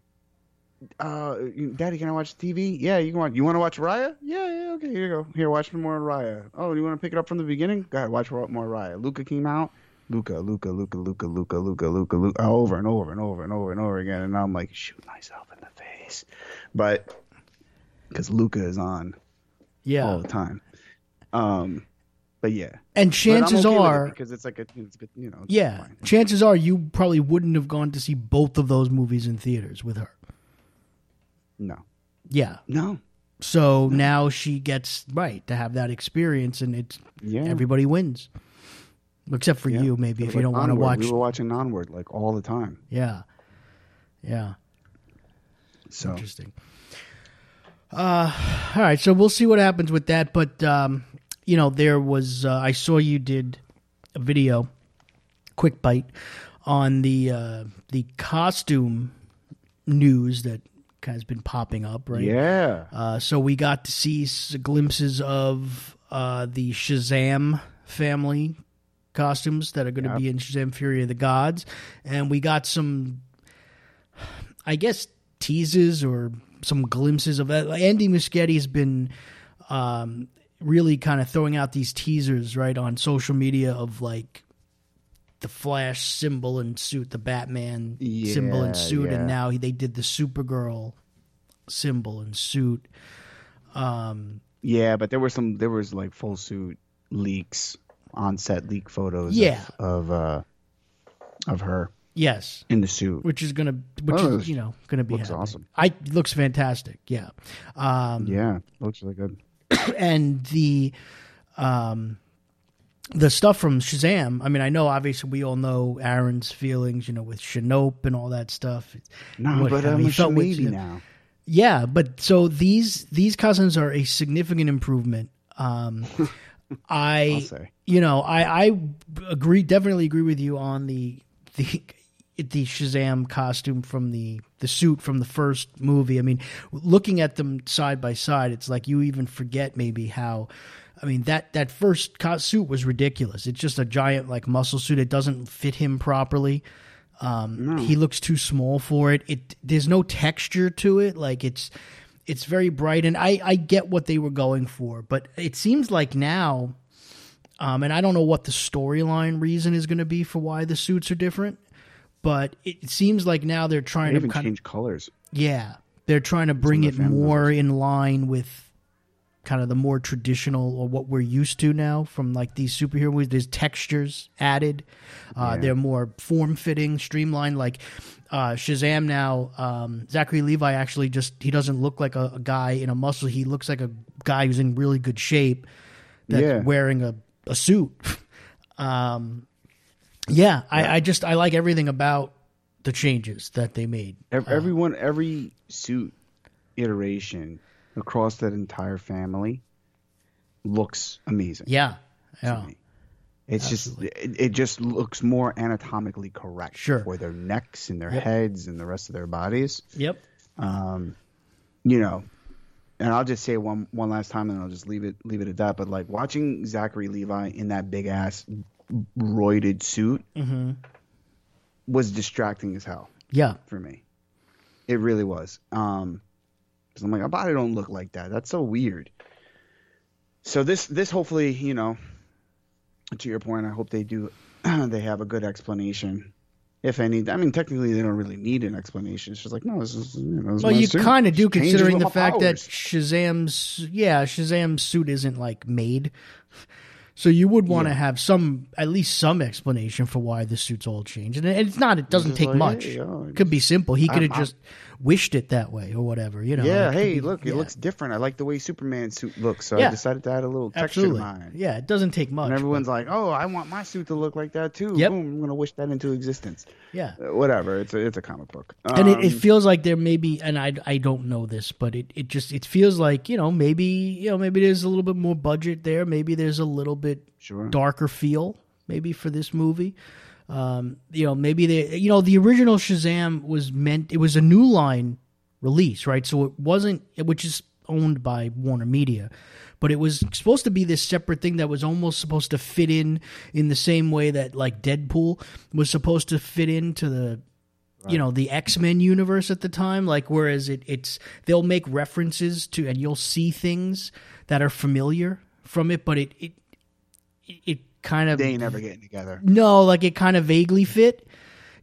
uh, Daddy, can I watch TV? Yeah, you can watch. You want to watch Raya? Yeah, yeah. Okay, here you go. Here, watch some more Raya. Oh, you want to pick it up from the beginning? Go ahead, watch more more Raya. Luca came out. Luca, Luca, Luca, Luca, Luca, Luca, Luca, Luca, over and over and over and over and over again. And I'm like, shoot myself in the face. But because Luca is on yeah all the time. Um, but yeah. and chances okay are because it's like a, it's good, you know. Yeah, fine. chances are you probably wouldn't have gone to see both of those movies in theaters with her. No. Yeah, No. so now she gets right to have that experience, and it's Yeah. everybody wins, except for Yeah. you, maybe if was you don't want to watch. We were watching Onward like all the time. Yeah, yeah, So interesting. Uh, all right, so we'll see what happens with that. But um, you know, there was uh, I saw you did a video, quick bite, on the uh, the costume news that has been popping up, right? yeah, Uh, so we got to see glimpses of uh, the Shazam family costumes that are going to Yep. be in Shazam: Fury of the Gods, and we got some, I guess, teases or some glimpses of that. Andy Muschietti has been um, really kind of throwing out these teasers right on social media of like the Flash symbol and suit, the Batman symbol and suit, yeah. and now they did the Supergirl symbol and suit. Um, yeah. But there were some. There was like full suit leaks on set leak photos Yeah. of of, uh, of her Yes, in the suit. which is gonna, which Oh, is you know gonna be looks happening. awesome. I looks fantastic. Yeah, um, Yeah, looks really good. and the um the stuff from Shazam. I mean, I know obviously we all know Aaron's feelings, you know, with Shinope and all that stuff. No, What- but I'm he a felt with- now. Yeah, but so these these cousins are a significant improvement. Um, I'll I you know I I agree definitely agree with you on the the the Shazam costume from the the suit from the first movie. I mean, looking at them side by side, it's like you even forget maybe how. I mean that that first suit was ridiculous. It's just a giant like muscle suit. It doesn't fit him properly. Um, He looks too small for it. It there's no texture to it. Like it's it's very bright, and I I get what they were going for, but it seems like now, um, and I don't know what the storyline reason is going to be for why the suits are different, but it seems like now they're trying They to even kind of change colors. yeah, they're trying to bring it more in line with kind of the more traditional or what we're used to now from like these superhero movies. There's textures added. Uh, Yeah. They're more form fitting, streamlined. Like uh, Shazam now, um, Zachary Levi actually just he doesn't look like a, a guy in a muscle. He looks like a guy who's in really good shape that's Yeah. wearing a, a suit. um, yeah, I, I just I like everything about the changes that they made. Ev- Everyone, every suit iteration across that entire family looks amazing. Yeah, yeah. It's just it, it just looks more anatomically correct Sure. for their necks and their Yep. heads and the rest of their bodies. Yep. Um, you know, and I'll just say one one last time, and I'll just leave it leave it at that. But like watching Zachary Levi in that big ass roided suit Mm-hmm. was distracting as hell Yeah. for me. It really was. Um, because I'm like, our body don't look like that. That's so weird. So this this hopefully, you know, to your point, I hope they do. they have a good explanation, if any. I mean, technically, they don't really need an explanation. It's just like, no, this is. You know, this Well, my you kind of do, considering the my fact that. Shazam's yeah, Shazam's suit isn't like made. So you would want to Yeah. have some, at least some explanation for why the suit's all changed, and it's not. It doesn't take like, much. hey, yo, it could be simple. He could have just wished it that way or whatever. You know. yeah, hey, be- look, it looks different. I like the way Superman's suit looks, so Yeah. I decided to add a little texture absolutely. to mine. Yeah, it doesn't take much. And but- everyone's like, "Oh, I want my suit to look like that too." Yep. Boom! I'm gonna wish that into existence. yeah. Uh, Whatever. It's a it's a comic book. and it, it Um, feels like there may be and I, I don't know this but it, it just it feels like you know maybe you know maybe there's a little bit more budget there maybe there's a little bit Sure. darker feel maybe for this movie um, you know maybe they you know the original shazam was meant it was a new line release right? So it wasn't which is owned by warner media but it was supposed to be this separate thing that was almost supposed to fit in in the same way that like deadpool was supposed to fit into the you know the x-men universe at the time. Like whereas it, it's they'll make references to and you'll see things that are familiar from it but it it it kind of They ain't never getting together. no, like it kind of vaguely fit.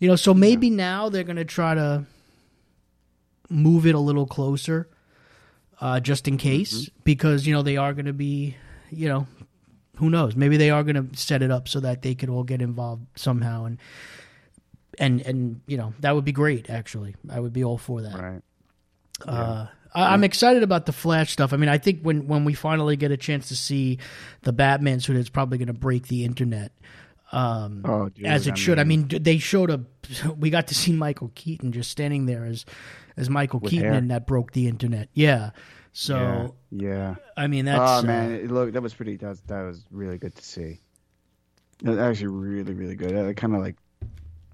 You know, so maybe now they're going to try to move it a little closer, uh, just in case, because you know they are going to be, you know, who knows? Maybe they are going to set it up so that they could all get involved somehow, and and and you know that would be great. Actually, I would be all for that. Right. Uh, I, I'm excited about the Flash stuff. I mean, I think when when we finally get a chance to see the Batman suit, it's probably going to break the internet. Um, Oh, dude, as it I should. I mean- mean, they showed a. We got to see Michael Keaton just standing there as as Michael Keaton, hair. and that broke the internet. Yeah. So yeah. yeah. I mean, that's oh uh, man, it, look, that was pretty. That was, that was really good to see. That was actually really really good. That kind of like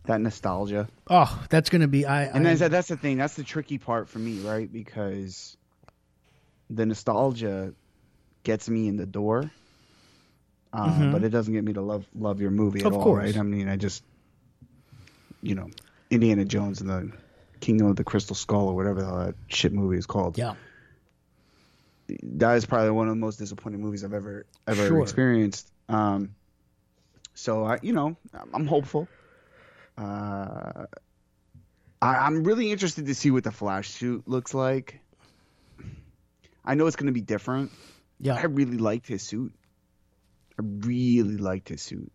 that nostalgia. oh, that's going to be. I, And I then that's the thing. That's the tricky part for me, right? Because the nostalgia gets me in the door, uh, Mhm. but it doesn't get me to love love your movie Of at all, course. right? I mean, I just, you know, Indiana Jones and the Kingdom of the Crystal Skull or whatever the that shit movie is called. yeah. that is probably one of the most disappointing movies I've ever ever Sure. experienced. Um, so I, you know, I'm hopeful. Uh, I, I'm really interested to see what the Flash suit looks like. I know it's going to be different. Yeah, I really liked his suit. I really liked his suit.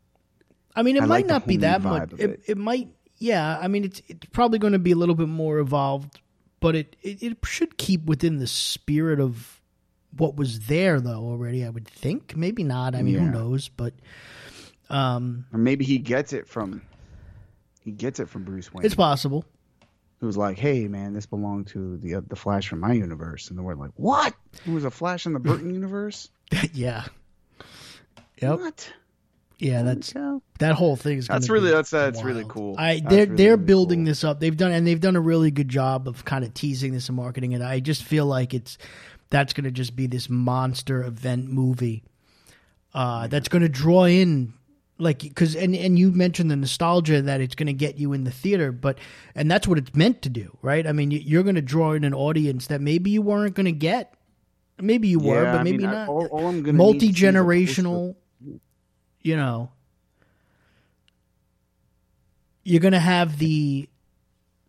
I mean, it I might not be that much. It, it. it might, yeah. I mean, it's it's probably going to be a little bit more evolved, but it, it it should keep within the spirit of what was there though already. I would think. Maybe not. I mean, who knows? But um, Or maybe he gets it from he gets it from Bruce Wayne. it's possible. who's like, "Hey, man, this belonged to the uh, the Flash from my universe," and then we're like, "What? It was a Flash in the Burton universe? yeah. Yep. What? Yeah. That's that whole thing is. That's really- be that's- that's really cool. I they're really, they're really building cool. this up. They've done and they've done a really good job of kind of teasing this and marketing it. I just feel like it's that's going to just be this monster event movie. Uh, that's going to draw in like because and and you mentioned the nostalgia that it's going to get you in the theater but and that's what it's meant to do right? I mean you- you're going to draw in an audience that maybe you weren't going to get. Maybe you were Yeah, but I maybe mean, I- not. all- all I'm gonna need to see is a multi-generational you know. You're going to have the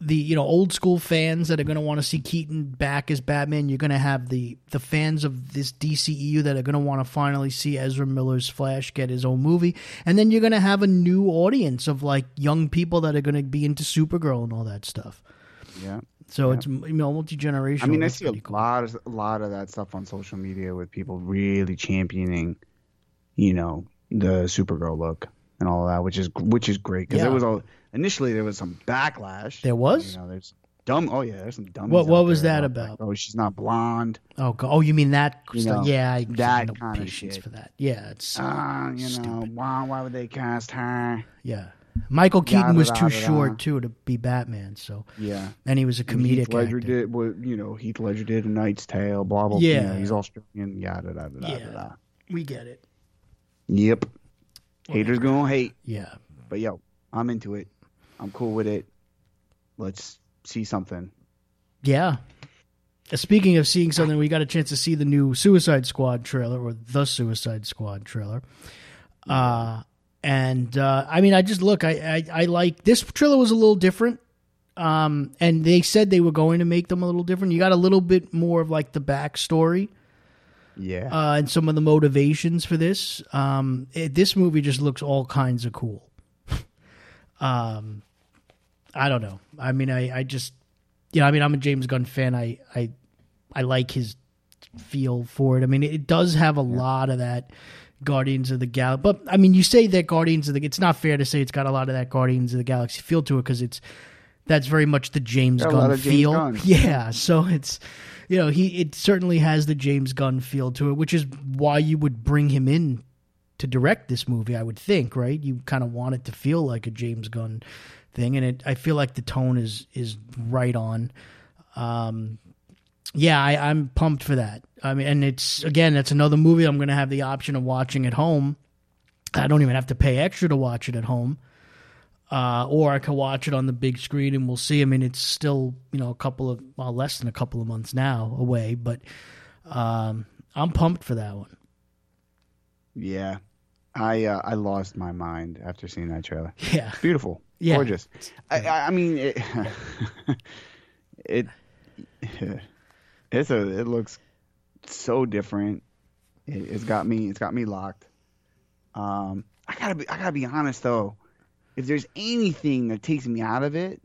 the you know old school fans that are going to want to see Keaton back as Batman. You're going to have the the fans of this DCEU that are going to want to finally see Ezra Miller's Flash get his own movie, and then you're going to have a new audience of like young people that are going to be into Supergirl and all that stuff. Yeah. So it's you know multi generational. I mean, I see a lot of a lot of that stuff on social media with people really championing, you know, the Supergirl look and all that, which is which is great because Yeah. there was a initially there was some backlash. There was? You know, there's dumb. Oh yeah, there's some dumb. What- what was that about? oh, she's not blonde. Oh, oh, you mean that? You know, yeah, I that no kinda patience shit. for that. Yeah, it's Ah, you know, why why would they cast her? yeah. Michael Keaton was too short too to be Batman, so Yeah. and he was a comedic Heath Ledger actor. did what you know. Heath Ledger did a Knight's Tale. Blah blah. you know, Yeah. he's Australian. Yada yada yada. Yeah. yada. We get it. Yep. Haters gonna hate. Yeah. But yo, I'm into it. I'm cool with it. Let's see something. Yeah. Uh, Speaking of seeing something, we got a chance to see the new Suicide Squad trailer or the Suicide Squad trailer. Uh and uh I mean I just look I I, I like this trailer was a little different. Um and they said they were going to make them a little different. You got a little bit more of like the backstory Yeah. uh and some of the motivations for this. Um it, this movie just looks all kinds of cool. Um I don't know. I mean I I just you know, I mean, I'm a James Gunn fan. I I I like his feel for it. I mean, it does have a lot of that Guardians of the Galaxy. But I mean, you say that Guardians of the. It's not fair to say it's got a lot of that Guardians of the Galaxy feel to it because it's that's very much the James Got Gunn James feel. Gunn. Yeah, so it's you know he it certainly has the James Gunn feel to it, which is why you would bring him in to direct this movie. I would think, right? You kind of want it to feel like a James Gunn thing, and it. I feel like the tone is is right on. Um, yeah, I, I'm pumped for that. I mean, and it's again, it's another movie I'm going to have the option of watching at home. I don't even have to pay extra to watch it at home, uh, or I can watch it on the big screen, and we'll see. I mean, it's still you know a couple of well, less than a couple of months now away, but um, I'm pumped for that one. yeah. I uh, I lost my mind after seeing that trailer. Yeah, Beautiful. Yeah. Gorgeous. I, I mean it. it it's a it looks so different. It, it's got me it's got me locked. Um, I gotta be I gotta be honest though. If there's anything that takes me out of it,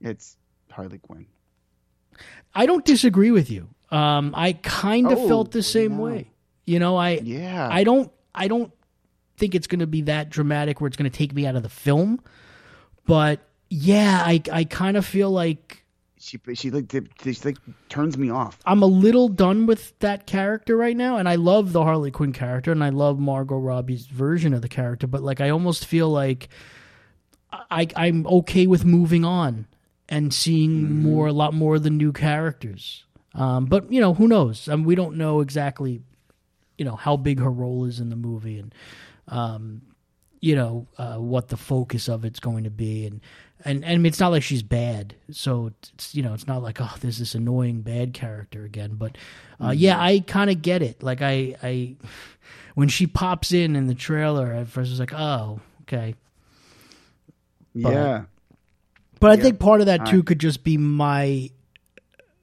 it's Harley Quinn. I don't disagree with you. Um, I kind of Oh, felt the same no. way. You know, I Yeah. I don't I don't think it's going to be that dramatic where it's going to take me out of the film. But yeah, I I kind of feel like she she like she like turns me off. I'm a little done with that character right now, and I love the Harley Quinn character, and I love Margot Robbie's version of the character. But like, I almost feel like I I'm okay with moving on and seeing more, a lot more of the new characters. Um, but you know, who knows? I mean, we don't know exactly, you know, how big her role is in the movie, and um, you know uh, what the focus of it's going to be, and and and it's not like she's bad, so it's you know it's not like oh there's this annoying bad character again, but uh, yeah, I kind of get it. Like I I when she pops in in the trailer, at first I was like oh okay, Yeah. but I Yeah. think part of that too Alright. could just be my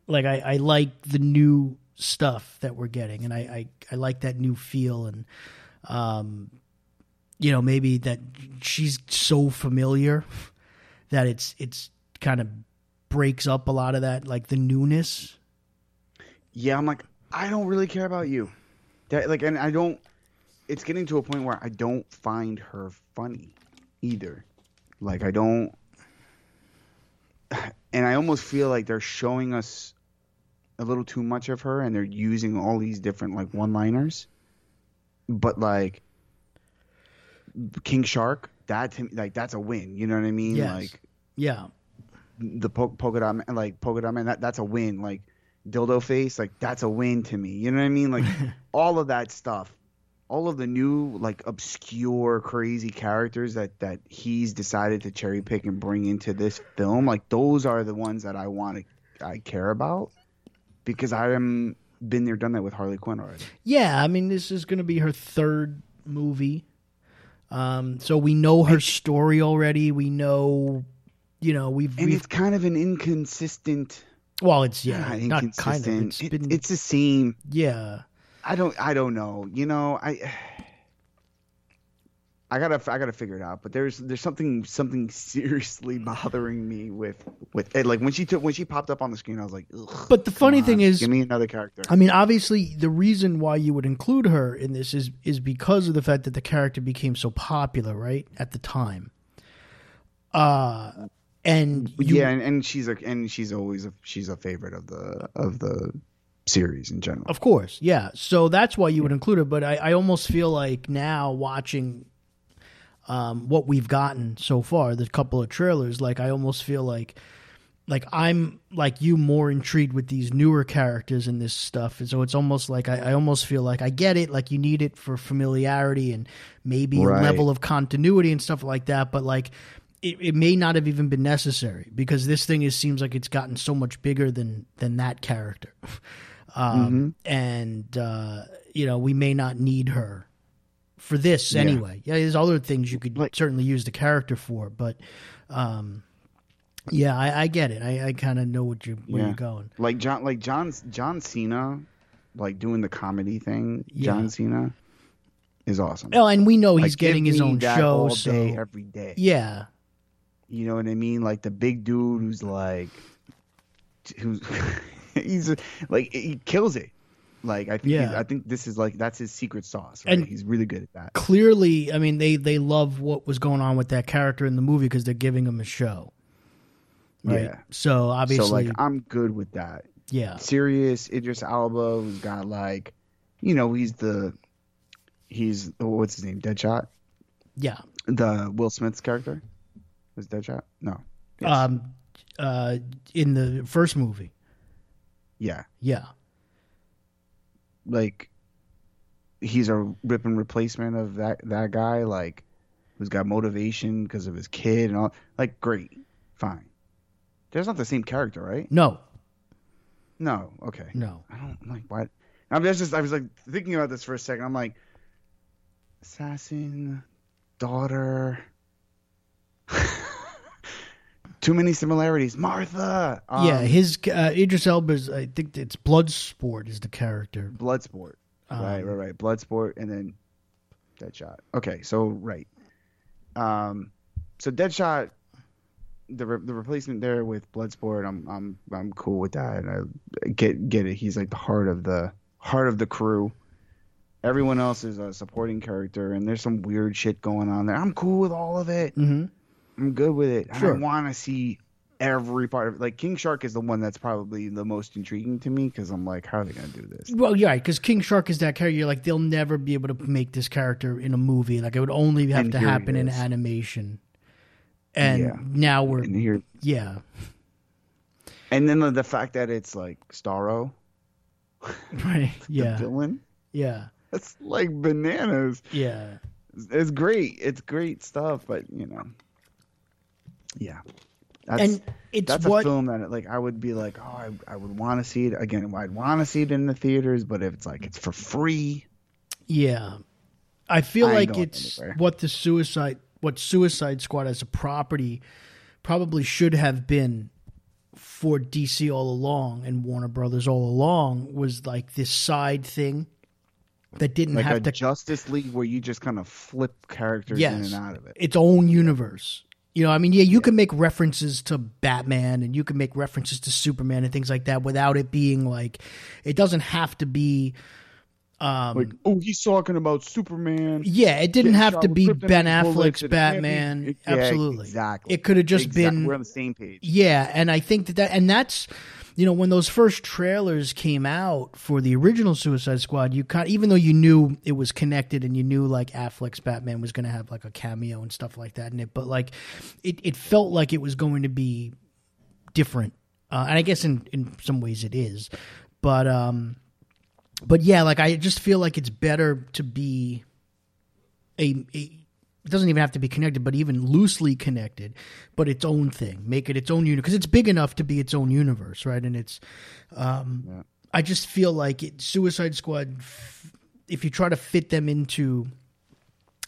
like I, I like the new stuff that we're getting and I, I, I like that new feel and um, you know, maybe that she's so familiar that it's it's kind of breaks up a lot of that like the newness. Yeah, I'm like, I don't really care about you. That, like, and I don't. It's getting to a point where I don't find her funny either. Like, I don't. And I almost feel like they're showing us a little too much of her, and they're using all these different like one-liners. But like, King Shark, that to me, like that's a win. You know what I mean? Yes. Like Yeah. the po- polka dot man, like polka dot man, that that's a win. Like dildo face, like that's a win to me. You know what I mean? Like all of that stuff, all of the new like obscure crazy characters that that he's decided to cherry pick and bring into this film, like those are the ones that I want to I care about because I am been there done that with Harley Quinn already. Yeah, I mean, this is going to be her third movie. Um, so we know her story already. We know, you know, we've, And we've it's kind of an inconsistent, well, it's yeah, not not kind of. It's It- been it's the same. yeah, I don't I don't know. You know, I I gotta I gotta figure it out. But there's there's something something seriously bothering me with with Ed. Like when she took when she popped up on the screen, I was like, Ugh, But the funny come thing is- give me another character. I mean, obviously, the reason why you would include her in this is is because of the fact that the character became so popular, right, at the time. Uh and you, yeah, and, and she's a and she's always a she's a favorite of the of the series in general. Of course, yeah. So that's why you would include her. But I, I almost feel like now watching um, what we've gotten so far, the couple of trailers, like I almost feel like like I'm like you more intrigued with these newer characters and this stuff. And so it's almost like I, I almost feel like I get it, like you need it for familiarity and maybe Right. a level of continuity and stuff like that. But like it, it may not have even been necessary because this thing is seems like it's gotten so much bigger than than that character. Um, and uh, you know we may not need her for this Yeah. anyway. Yeah, there's other things you could Like- certainly use the character for, but um, yeah, I, I get it. I, I kind of know what you where Yeah. you're going. Like John like John John Cena, like doing the comedy thing. Yeah. John Cena is awesome. Oh, and we know Like, he's getting his own show, all so day, every day. yeah, You know what I mean? Like the big dude who's like, who's he's like he kills it. Like I think Yeah. I think this is like that's his secret sauce. Right? And- he's really good at that. clearly, I mean they they love what was going on with that character in the movie because they're giving him a show. Right. Yeah. So obviously, So like I'm good with that. yeah, Serious Idris Elba, who's got like, you know, he's the, he's what's his name? Deadshot. yeah. The Will Smith's character is Deadshot. No. Yes. Um, uh, in the first movie, yeah. yeah, like he's a rip and replacement of that that guy like who's got motivation because of his kid and all like great fine. There's not the same character right? No, no okay. No. i don't like what? I'm just, just i was like thinking about this for a second. I'm like assassin daughter too many similarities martha um, yeah, his uh, Idris Elba's. I think it's Bloodsport is the character. Bloodsport. right, Um, right, right. Bloodsport and then Deadshot. Okay, so right. Um, so Deadshot, the re- the replacement there with Bloodsport, I'm I'm I'm cool with that. And I get get it. He's like the heart of the heart of the crew. Everyone else is a supporting character, and there's some weird shit going on there. I'm cool with all of it. hmm I'm good with it. Sure. I want to see every part of it. Like King Shark is the one that's probably the most intriguing to me because I'm like, how are they gonna do this? Well, yeah, because King Shark is that character. You're like, they'll never be able to make this character in a movie. Like, it would only have And to happen in animation. And Yeah. now we're, And here, yeah, And then the, the fact that it's like Starro, right, the yeah, villain, yeah, that's like bananas. yeah. It's, it's great. It's great stuff, but you know, yeah, that's And it's that's what a film that like I would be like, oh, I, I would want to see it again. I'd want to see it in the theaters, but if it's like it's for free, Yeah. I feel I like it's anywhere. what the suicide what Suicide Squad as a property probably should have been for DC all along and Warner Brothers all along was like this side thing that didn't like have to Justice League where you just kind of flip characters Yes. in and out of it. its own universe. You know, I mean, yeah, you can make references to Batman and you can make references to Superman and things like that without it being like it doesn't have to be um Like, oh, he's talking about Superman. yeah, it didn't have to be Ben Affleck's Batman. it- yeah, Absolutely. exactly. It could have just Exact- been We're on the same page. Yeah, and I think that, that and that's you know when those first trailers came out for the original Suicide Squad, you kind even though you knew it was connected and you knew like Affleck's Batman was going to have like a cameo and stuff like that in it, but like it it felt like it was going to be different, uh, and I guess in in some ways it is, but um, but yeah, like I just feel like it's better to be a, a it doesn't even have to be connected, but even loosely connected, but its own thing. Make it its own universe because it's big enough to be its own universe, right? And it's, um, Yeah. I just feel like it, Suicide Squad. If you try to fit them into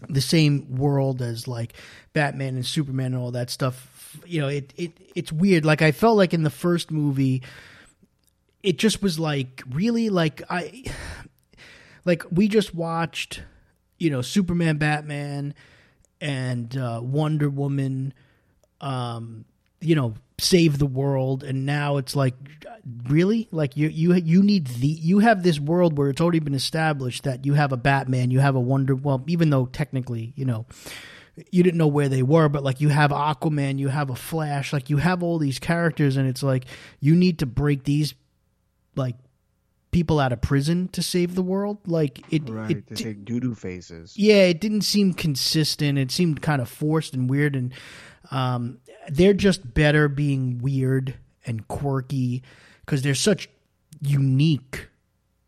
the same world as like Batman and Superman and all that stuff, you know, it it it's weird. Like I felt like in the first movie, it just was like really like I like we just watched, you know, Superman, Batman, and uh, Wonder Woman, um, you know, save the world, and now it's like, really, like you you you need the you have this world where it's already been established that you have a Batman, you have a Wonder, well, even though technically, you know. You didn't know where they were, but like you have Aquaman, you have a Flash, like you have all these characters, and it's like you need to break these like people out of prison to save the world. Like it, Right. it to take doo doo faces. yeah, it didn't seem consistent. It seemed kind of forced and weird. And um, they're just better being weird and quirky because they're such unique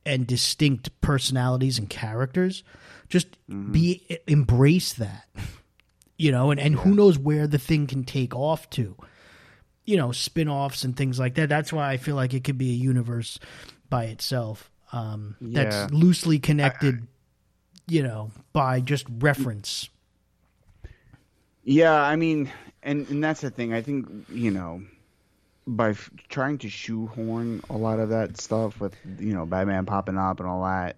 and distinct personalities and characters. Just be embrace that, you know. And and who knows where the thing can take off to, you know, spin offs and things like that. That's why I feel like it could be a universe by itself. Um, Yeah. that's loosely connected you know, by just reference. Yeah, I mean, and and that's the thing. I think you know, by f- trying to shoehorn a lot of that stuff with you know Batman popping up and all that,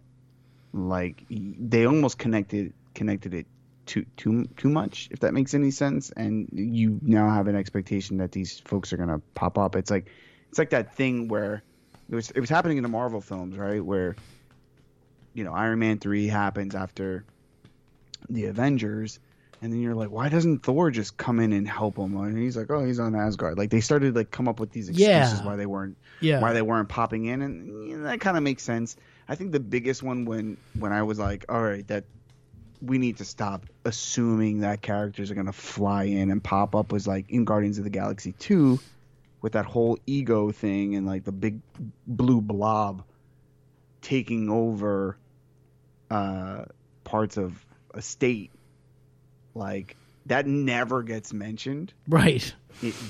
like they almost connected connected it too too too much. If that makes any sense, and you now have an expectation that these folks are gonna pop up. It's like it's like that thing where it was it was happening in the Marvel films, right? Where you know Iron Man three happens after the Avengers and then you're like, why doesn't Thor just come in and help him? And he's like, oh, he's on Asgard. Like they started like come up with these excuses Yeah. why they weren't Yeah. why they weren't popping in, and you know, that kind of makes sense. I think the biggest one when when I was like, all right, that we need to stop assuming that characters are gonna fly in and pop up was like in Guardians of the Galaxy two, with that whole ego thing and like the big blue blob taking over uh, parts of a state like that never gets mentioned right.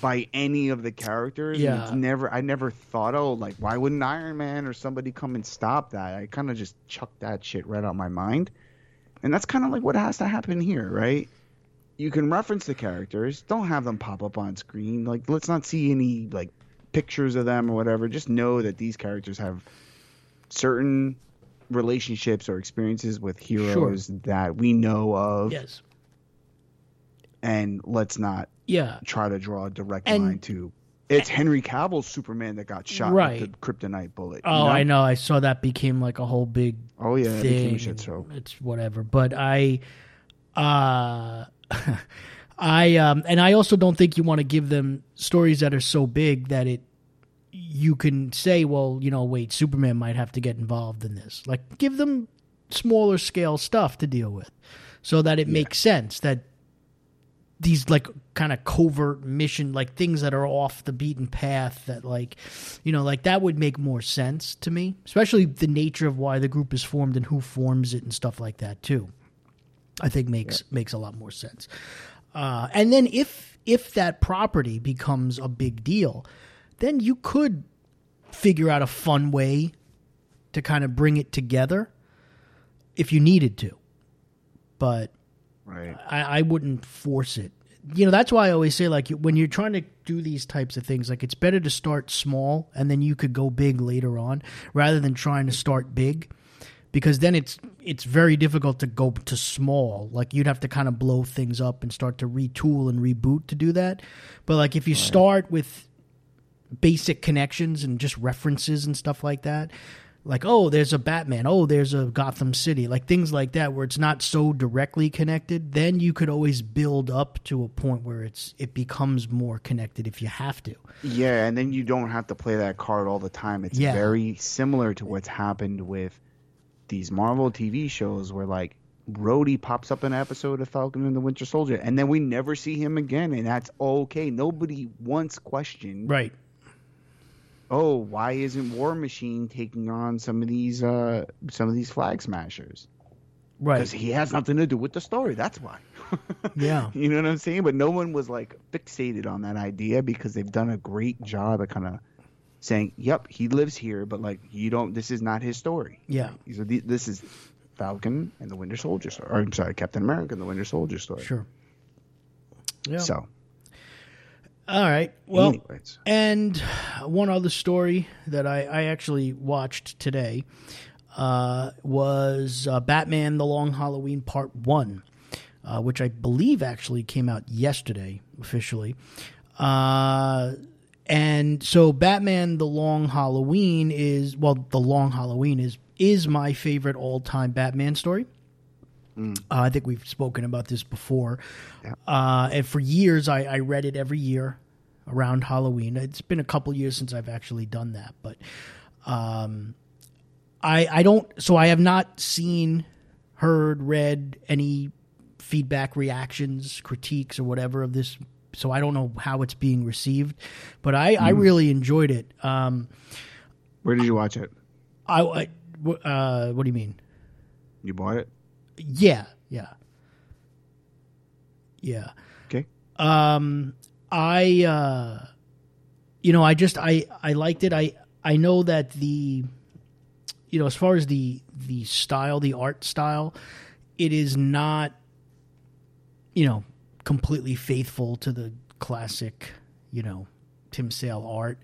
by any of the characters. Yeah. It's never I never thought, oh, like why wouldn't Iron Man or somebody come and stop that? I kind of just chucked that shit right out my mind. And that's kind of like what has to happen here, right? You can reference the characters, don't have them pop up on screen. Like let's not see any like pictures of them or whatever. Just know that these characters have certain relationships or experiences with heroes that we know of Yes. and let's not Yeah. try to draw a direct And- line to. It's Henry Cavill's Superman that got shot Right. with the kryptonite bullet. you Oh, know? I know. I saw that became like a whole big Oh yeah, it became a shit show. It's whatever. But I, uh, I, um, and I also don't think you want to give them stories that are so big that it, you can say, well, you know, wait, Superman might have to get involved in this. Like, give them smaller scale stuff to deal with, so that it makes sense that these like kind of covert mission like things that are off the beaten path that like you know like that would make more sense to me especially the nature of why the group is formed and who forms it and stuff like that too i think makes makes a lot more sense uh, and then if if that property becomes a big deal then you could figure out a fun way to kind of bring it together if you needed to but Right. I, I wouldn't force it. You know, that's why I always say, like, when you're trying to do these types of things, like, it's better to start small and then you could go big later on rather than trying to start big because then it's it's very difficult to go to small. Like you'd have to kind of blow things up and start to retool and reboot to do that. But like if you start with basic connections and just references and stuff like that, like oh there's a batman oh there's a gotham city like things like that where it's not so directly connected then you could always build up to a point where it's it becomes more connected if you have to Yeah, and then you don't have to play that card all the time. It's Yeah. very similar to what's happened with these Marvel TV shows where like Rhodey pops up in an episode of Falcon and the Winter Soldier, and then we never see him again, and that's okay. Nobody once questioned, right oh, why isn't War Machine taking on some of these uh some of these flag smashers? right Because he has nothing to do with the story. That's why. Yeah. You know what I'm saying? But no one was like fixated on that idea because they've done a great job at kind of saying, "Yep, he lives here," but like you don't. This is not his story. yeah are the, this is Falcon and the Winter Soldier story. Or I'm sorry, Captain America and the Winter Soldier story. sure yeah So, all right well anyways, And one other story that I, I actually watched today uh, was uh, Batman: The Long Halloween Part One, uh, which I believe actually came out yesterday officially. And so, Batman: The Long Halloween is well, The Long Halloween is is my favorite all time Batman story. Uh, I think we've spoken about this before. Uh, and for years, I, I read it every year around Halloween. It's been a couple years since I've actually done that, but um, I I don't. So I have not seen, heard, read any feedback, reactions, critiques, or whatever of this. So I don't know how it's being received, but I, I really enjoyed it. Um, where did you watch it? I, I uh, what do you mean? You bought it? Yeah, yeah, yeah. Okay. Um, I, uh, you know, I just I I liked it. I I know that the, you know, as far as the the style, the art style, it is not, you know, completely faithful to the classic, you know, Tim Sale art.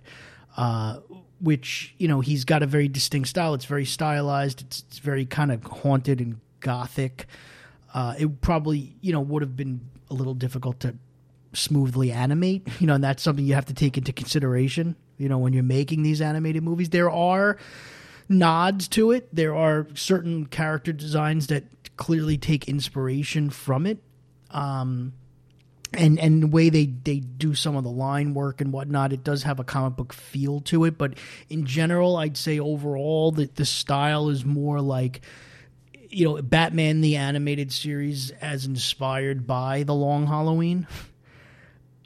Uh, which you know he's got a very distinct style. It's very stylized. It's, it's very kind of haunted and gothic. Uh, it probably you know would have been a little difficult to smoothly animate. You know, and that's something you have to take into consideration. You know, when you're making these animated movies, there are nods to it. There are certain character designs that clearly take inspiration from it. Um, and and the way they they do some of the line work and whatnot, it does have a comic book feel to it. But in general, I'd say overall that the style is more like you know Batman the animated series as inspired by the Long Halloween.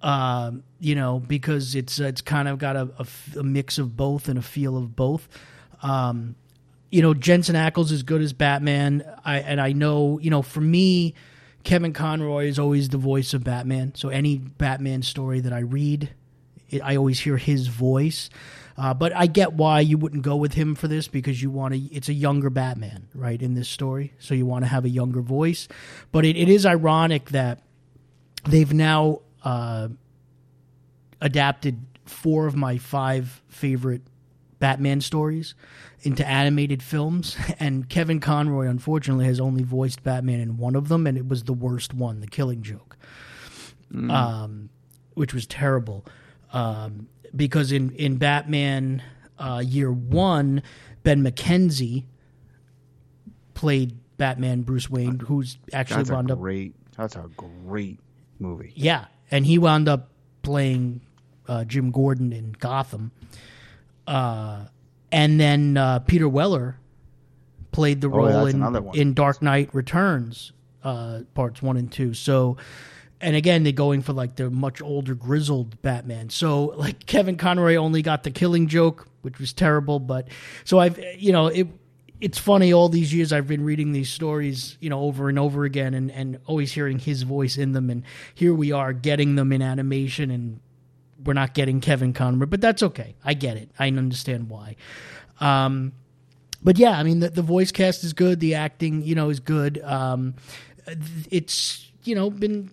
Um, you know, because it's it's kind of got a, a mix of both and a feel of both. Um, you know, Jensen Ackles is good as Batman. I and I know, you know, for me, Kevin Conroy is always the voice of Batman. So any Batman story that I read, it, I always hear his voice. Uh, but I get why you wouldn't go with him for this because you want to. It's a younger Batman, right, in this story. So you want to have a younger voice. But it, it is ironic that they've now uh, adapted four of my five favorite Batman stories into animated films, and Kevin Conroy unfortunately has only voiced Batman in one of them, and it was the worst one, The Killing Joke, um, which was terrible. Um, because in in Batman uh, Year One, Ben McKenzie played Batman Bruce Wayne, who's actually That's a wound up great. That's a great movie. yeah, and he wound up playing uh, Jim Gordon in Gotham. Uh, and then uh, Peter Weller played the Oh, role that's in in Dark Knight Returns, uh, parts one and two. So, and again, they're going for like the much older, grizzled Batman. So, like Kevin Conroy only got the Killing Joke, which was terrible. But so I've, you know, it. It's funny. All these years, I've been reading these stories, you know, over and over again, and and always hearing his voice in them. And here we are getting them in animation, and we're not getting Kevin Conroy, but that's okay. I get it. I understand why. Um, but yeah, I mean the, the voice cast is good. The acting, you know, is good. Um, it's you know been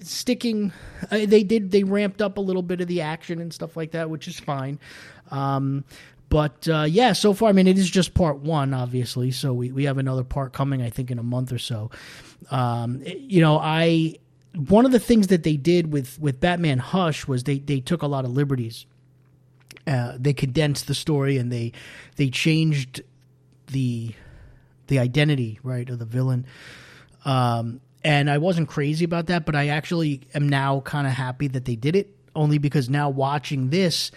sticking. Uh, they did they ramped up a little bit of the action and stuff like that, which is fine. Um, but uh, yeah, so far, I mean, it is just part one, obviously. So we, we have another part coming, I think, in a month or so. Um, it- you know, I one of the things that they did with with Batman Hush was they they took a lot of liberties. Uh, they condensed the story and they they changed the the identity right of the villain. Um, and I wasn't crazy about that, but I actually am now kind of happy that they did it. Only because now watching this,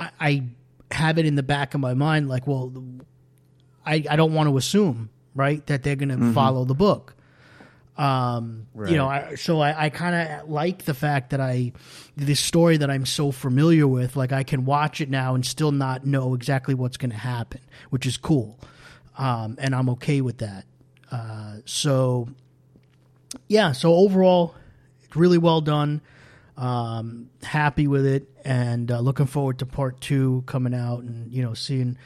I, I have it in the back of my mind, like, well, I I don't want to assume right that they're going to follow the book. Um, you know, I, so I, I kind of like the fact that I this story that I'm so familiar with, like I can watch it now and still not know exactly what's going to happen, which is cool, um, and I'm okay with that. Uh, so yeah, so overall, really well done. Um, happy with it, and uh, looking forward to part two coming out, and you know, seeing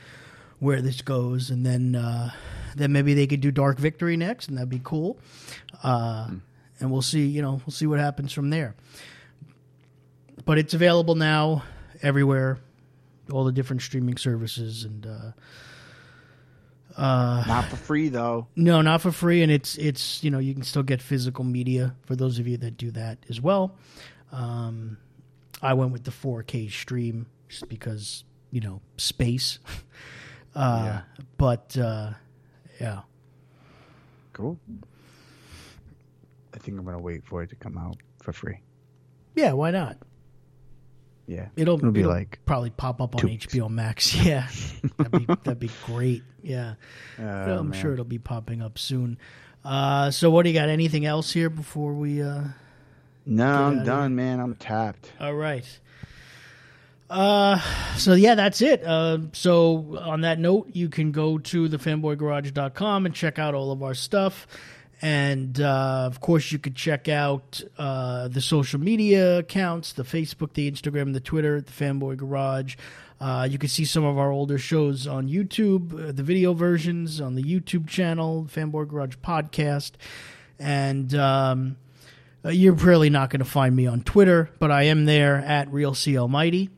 where this goes, and then uh, then maybe they could do Dark Victory next, and that'd be cool. Uh, And we'll see, you know, we'll see what happens from there. But it's available now everywhere, all the different streaming services, and uh, Not for free though. no, not for free, and it's it's you know you can still get physical media for those of you that do that as well. Um, I went with the 4K stream just because you know space. Uh, But uh, yeah, Cool. I think I'm gonna wait for it to come out for free. yeah, why not? Yeah, It'll, It'll be it'll like probably pop up on weeks. HBO Max. Yeah, that'd be that'd be great. Yeah, Oh, I'm man. sure it'll be popping up soon. Uh, so, what do you got? Anything else here before we? Uh... No, I'm done, man. I'm tapped. All right. Uh, so yeah, that's it. Uh, so on that note, you can go to thefanboygarage.com and check out all of our stuff. And uh, of course, you could check out uh, the social media accounts the Facebook, the Instagram, the Twitter, the Fanboy Garage. Uh, you can see some of our older shows on YouTube, uh, the video versions on the YouTube channel, Fanboy Garage Podcast. And um, uh, you're really not going to find me on Twitter, but I am there at RealCLmighty.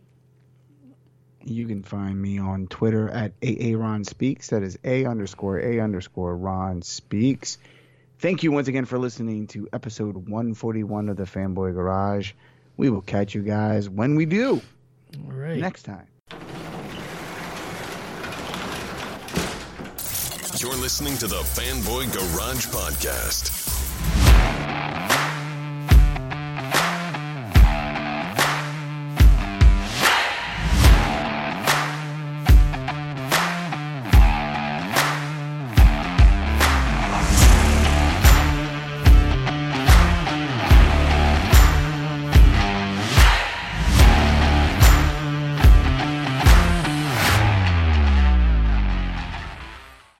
You can find me on Twitter at AARon Speaks. That is A underscore A underscore Ron Speaks. Thank you once again for listening to episode 141 of the Fanboy Garage. We will catch you guys when we do All right. next time. You're listening to the Fanboy Garage Podcast.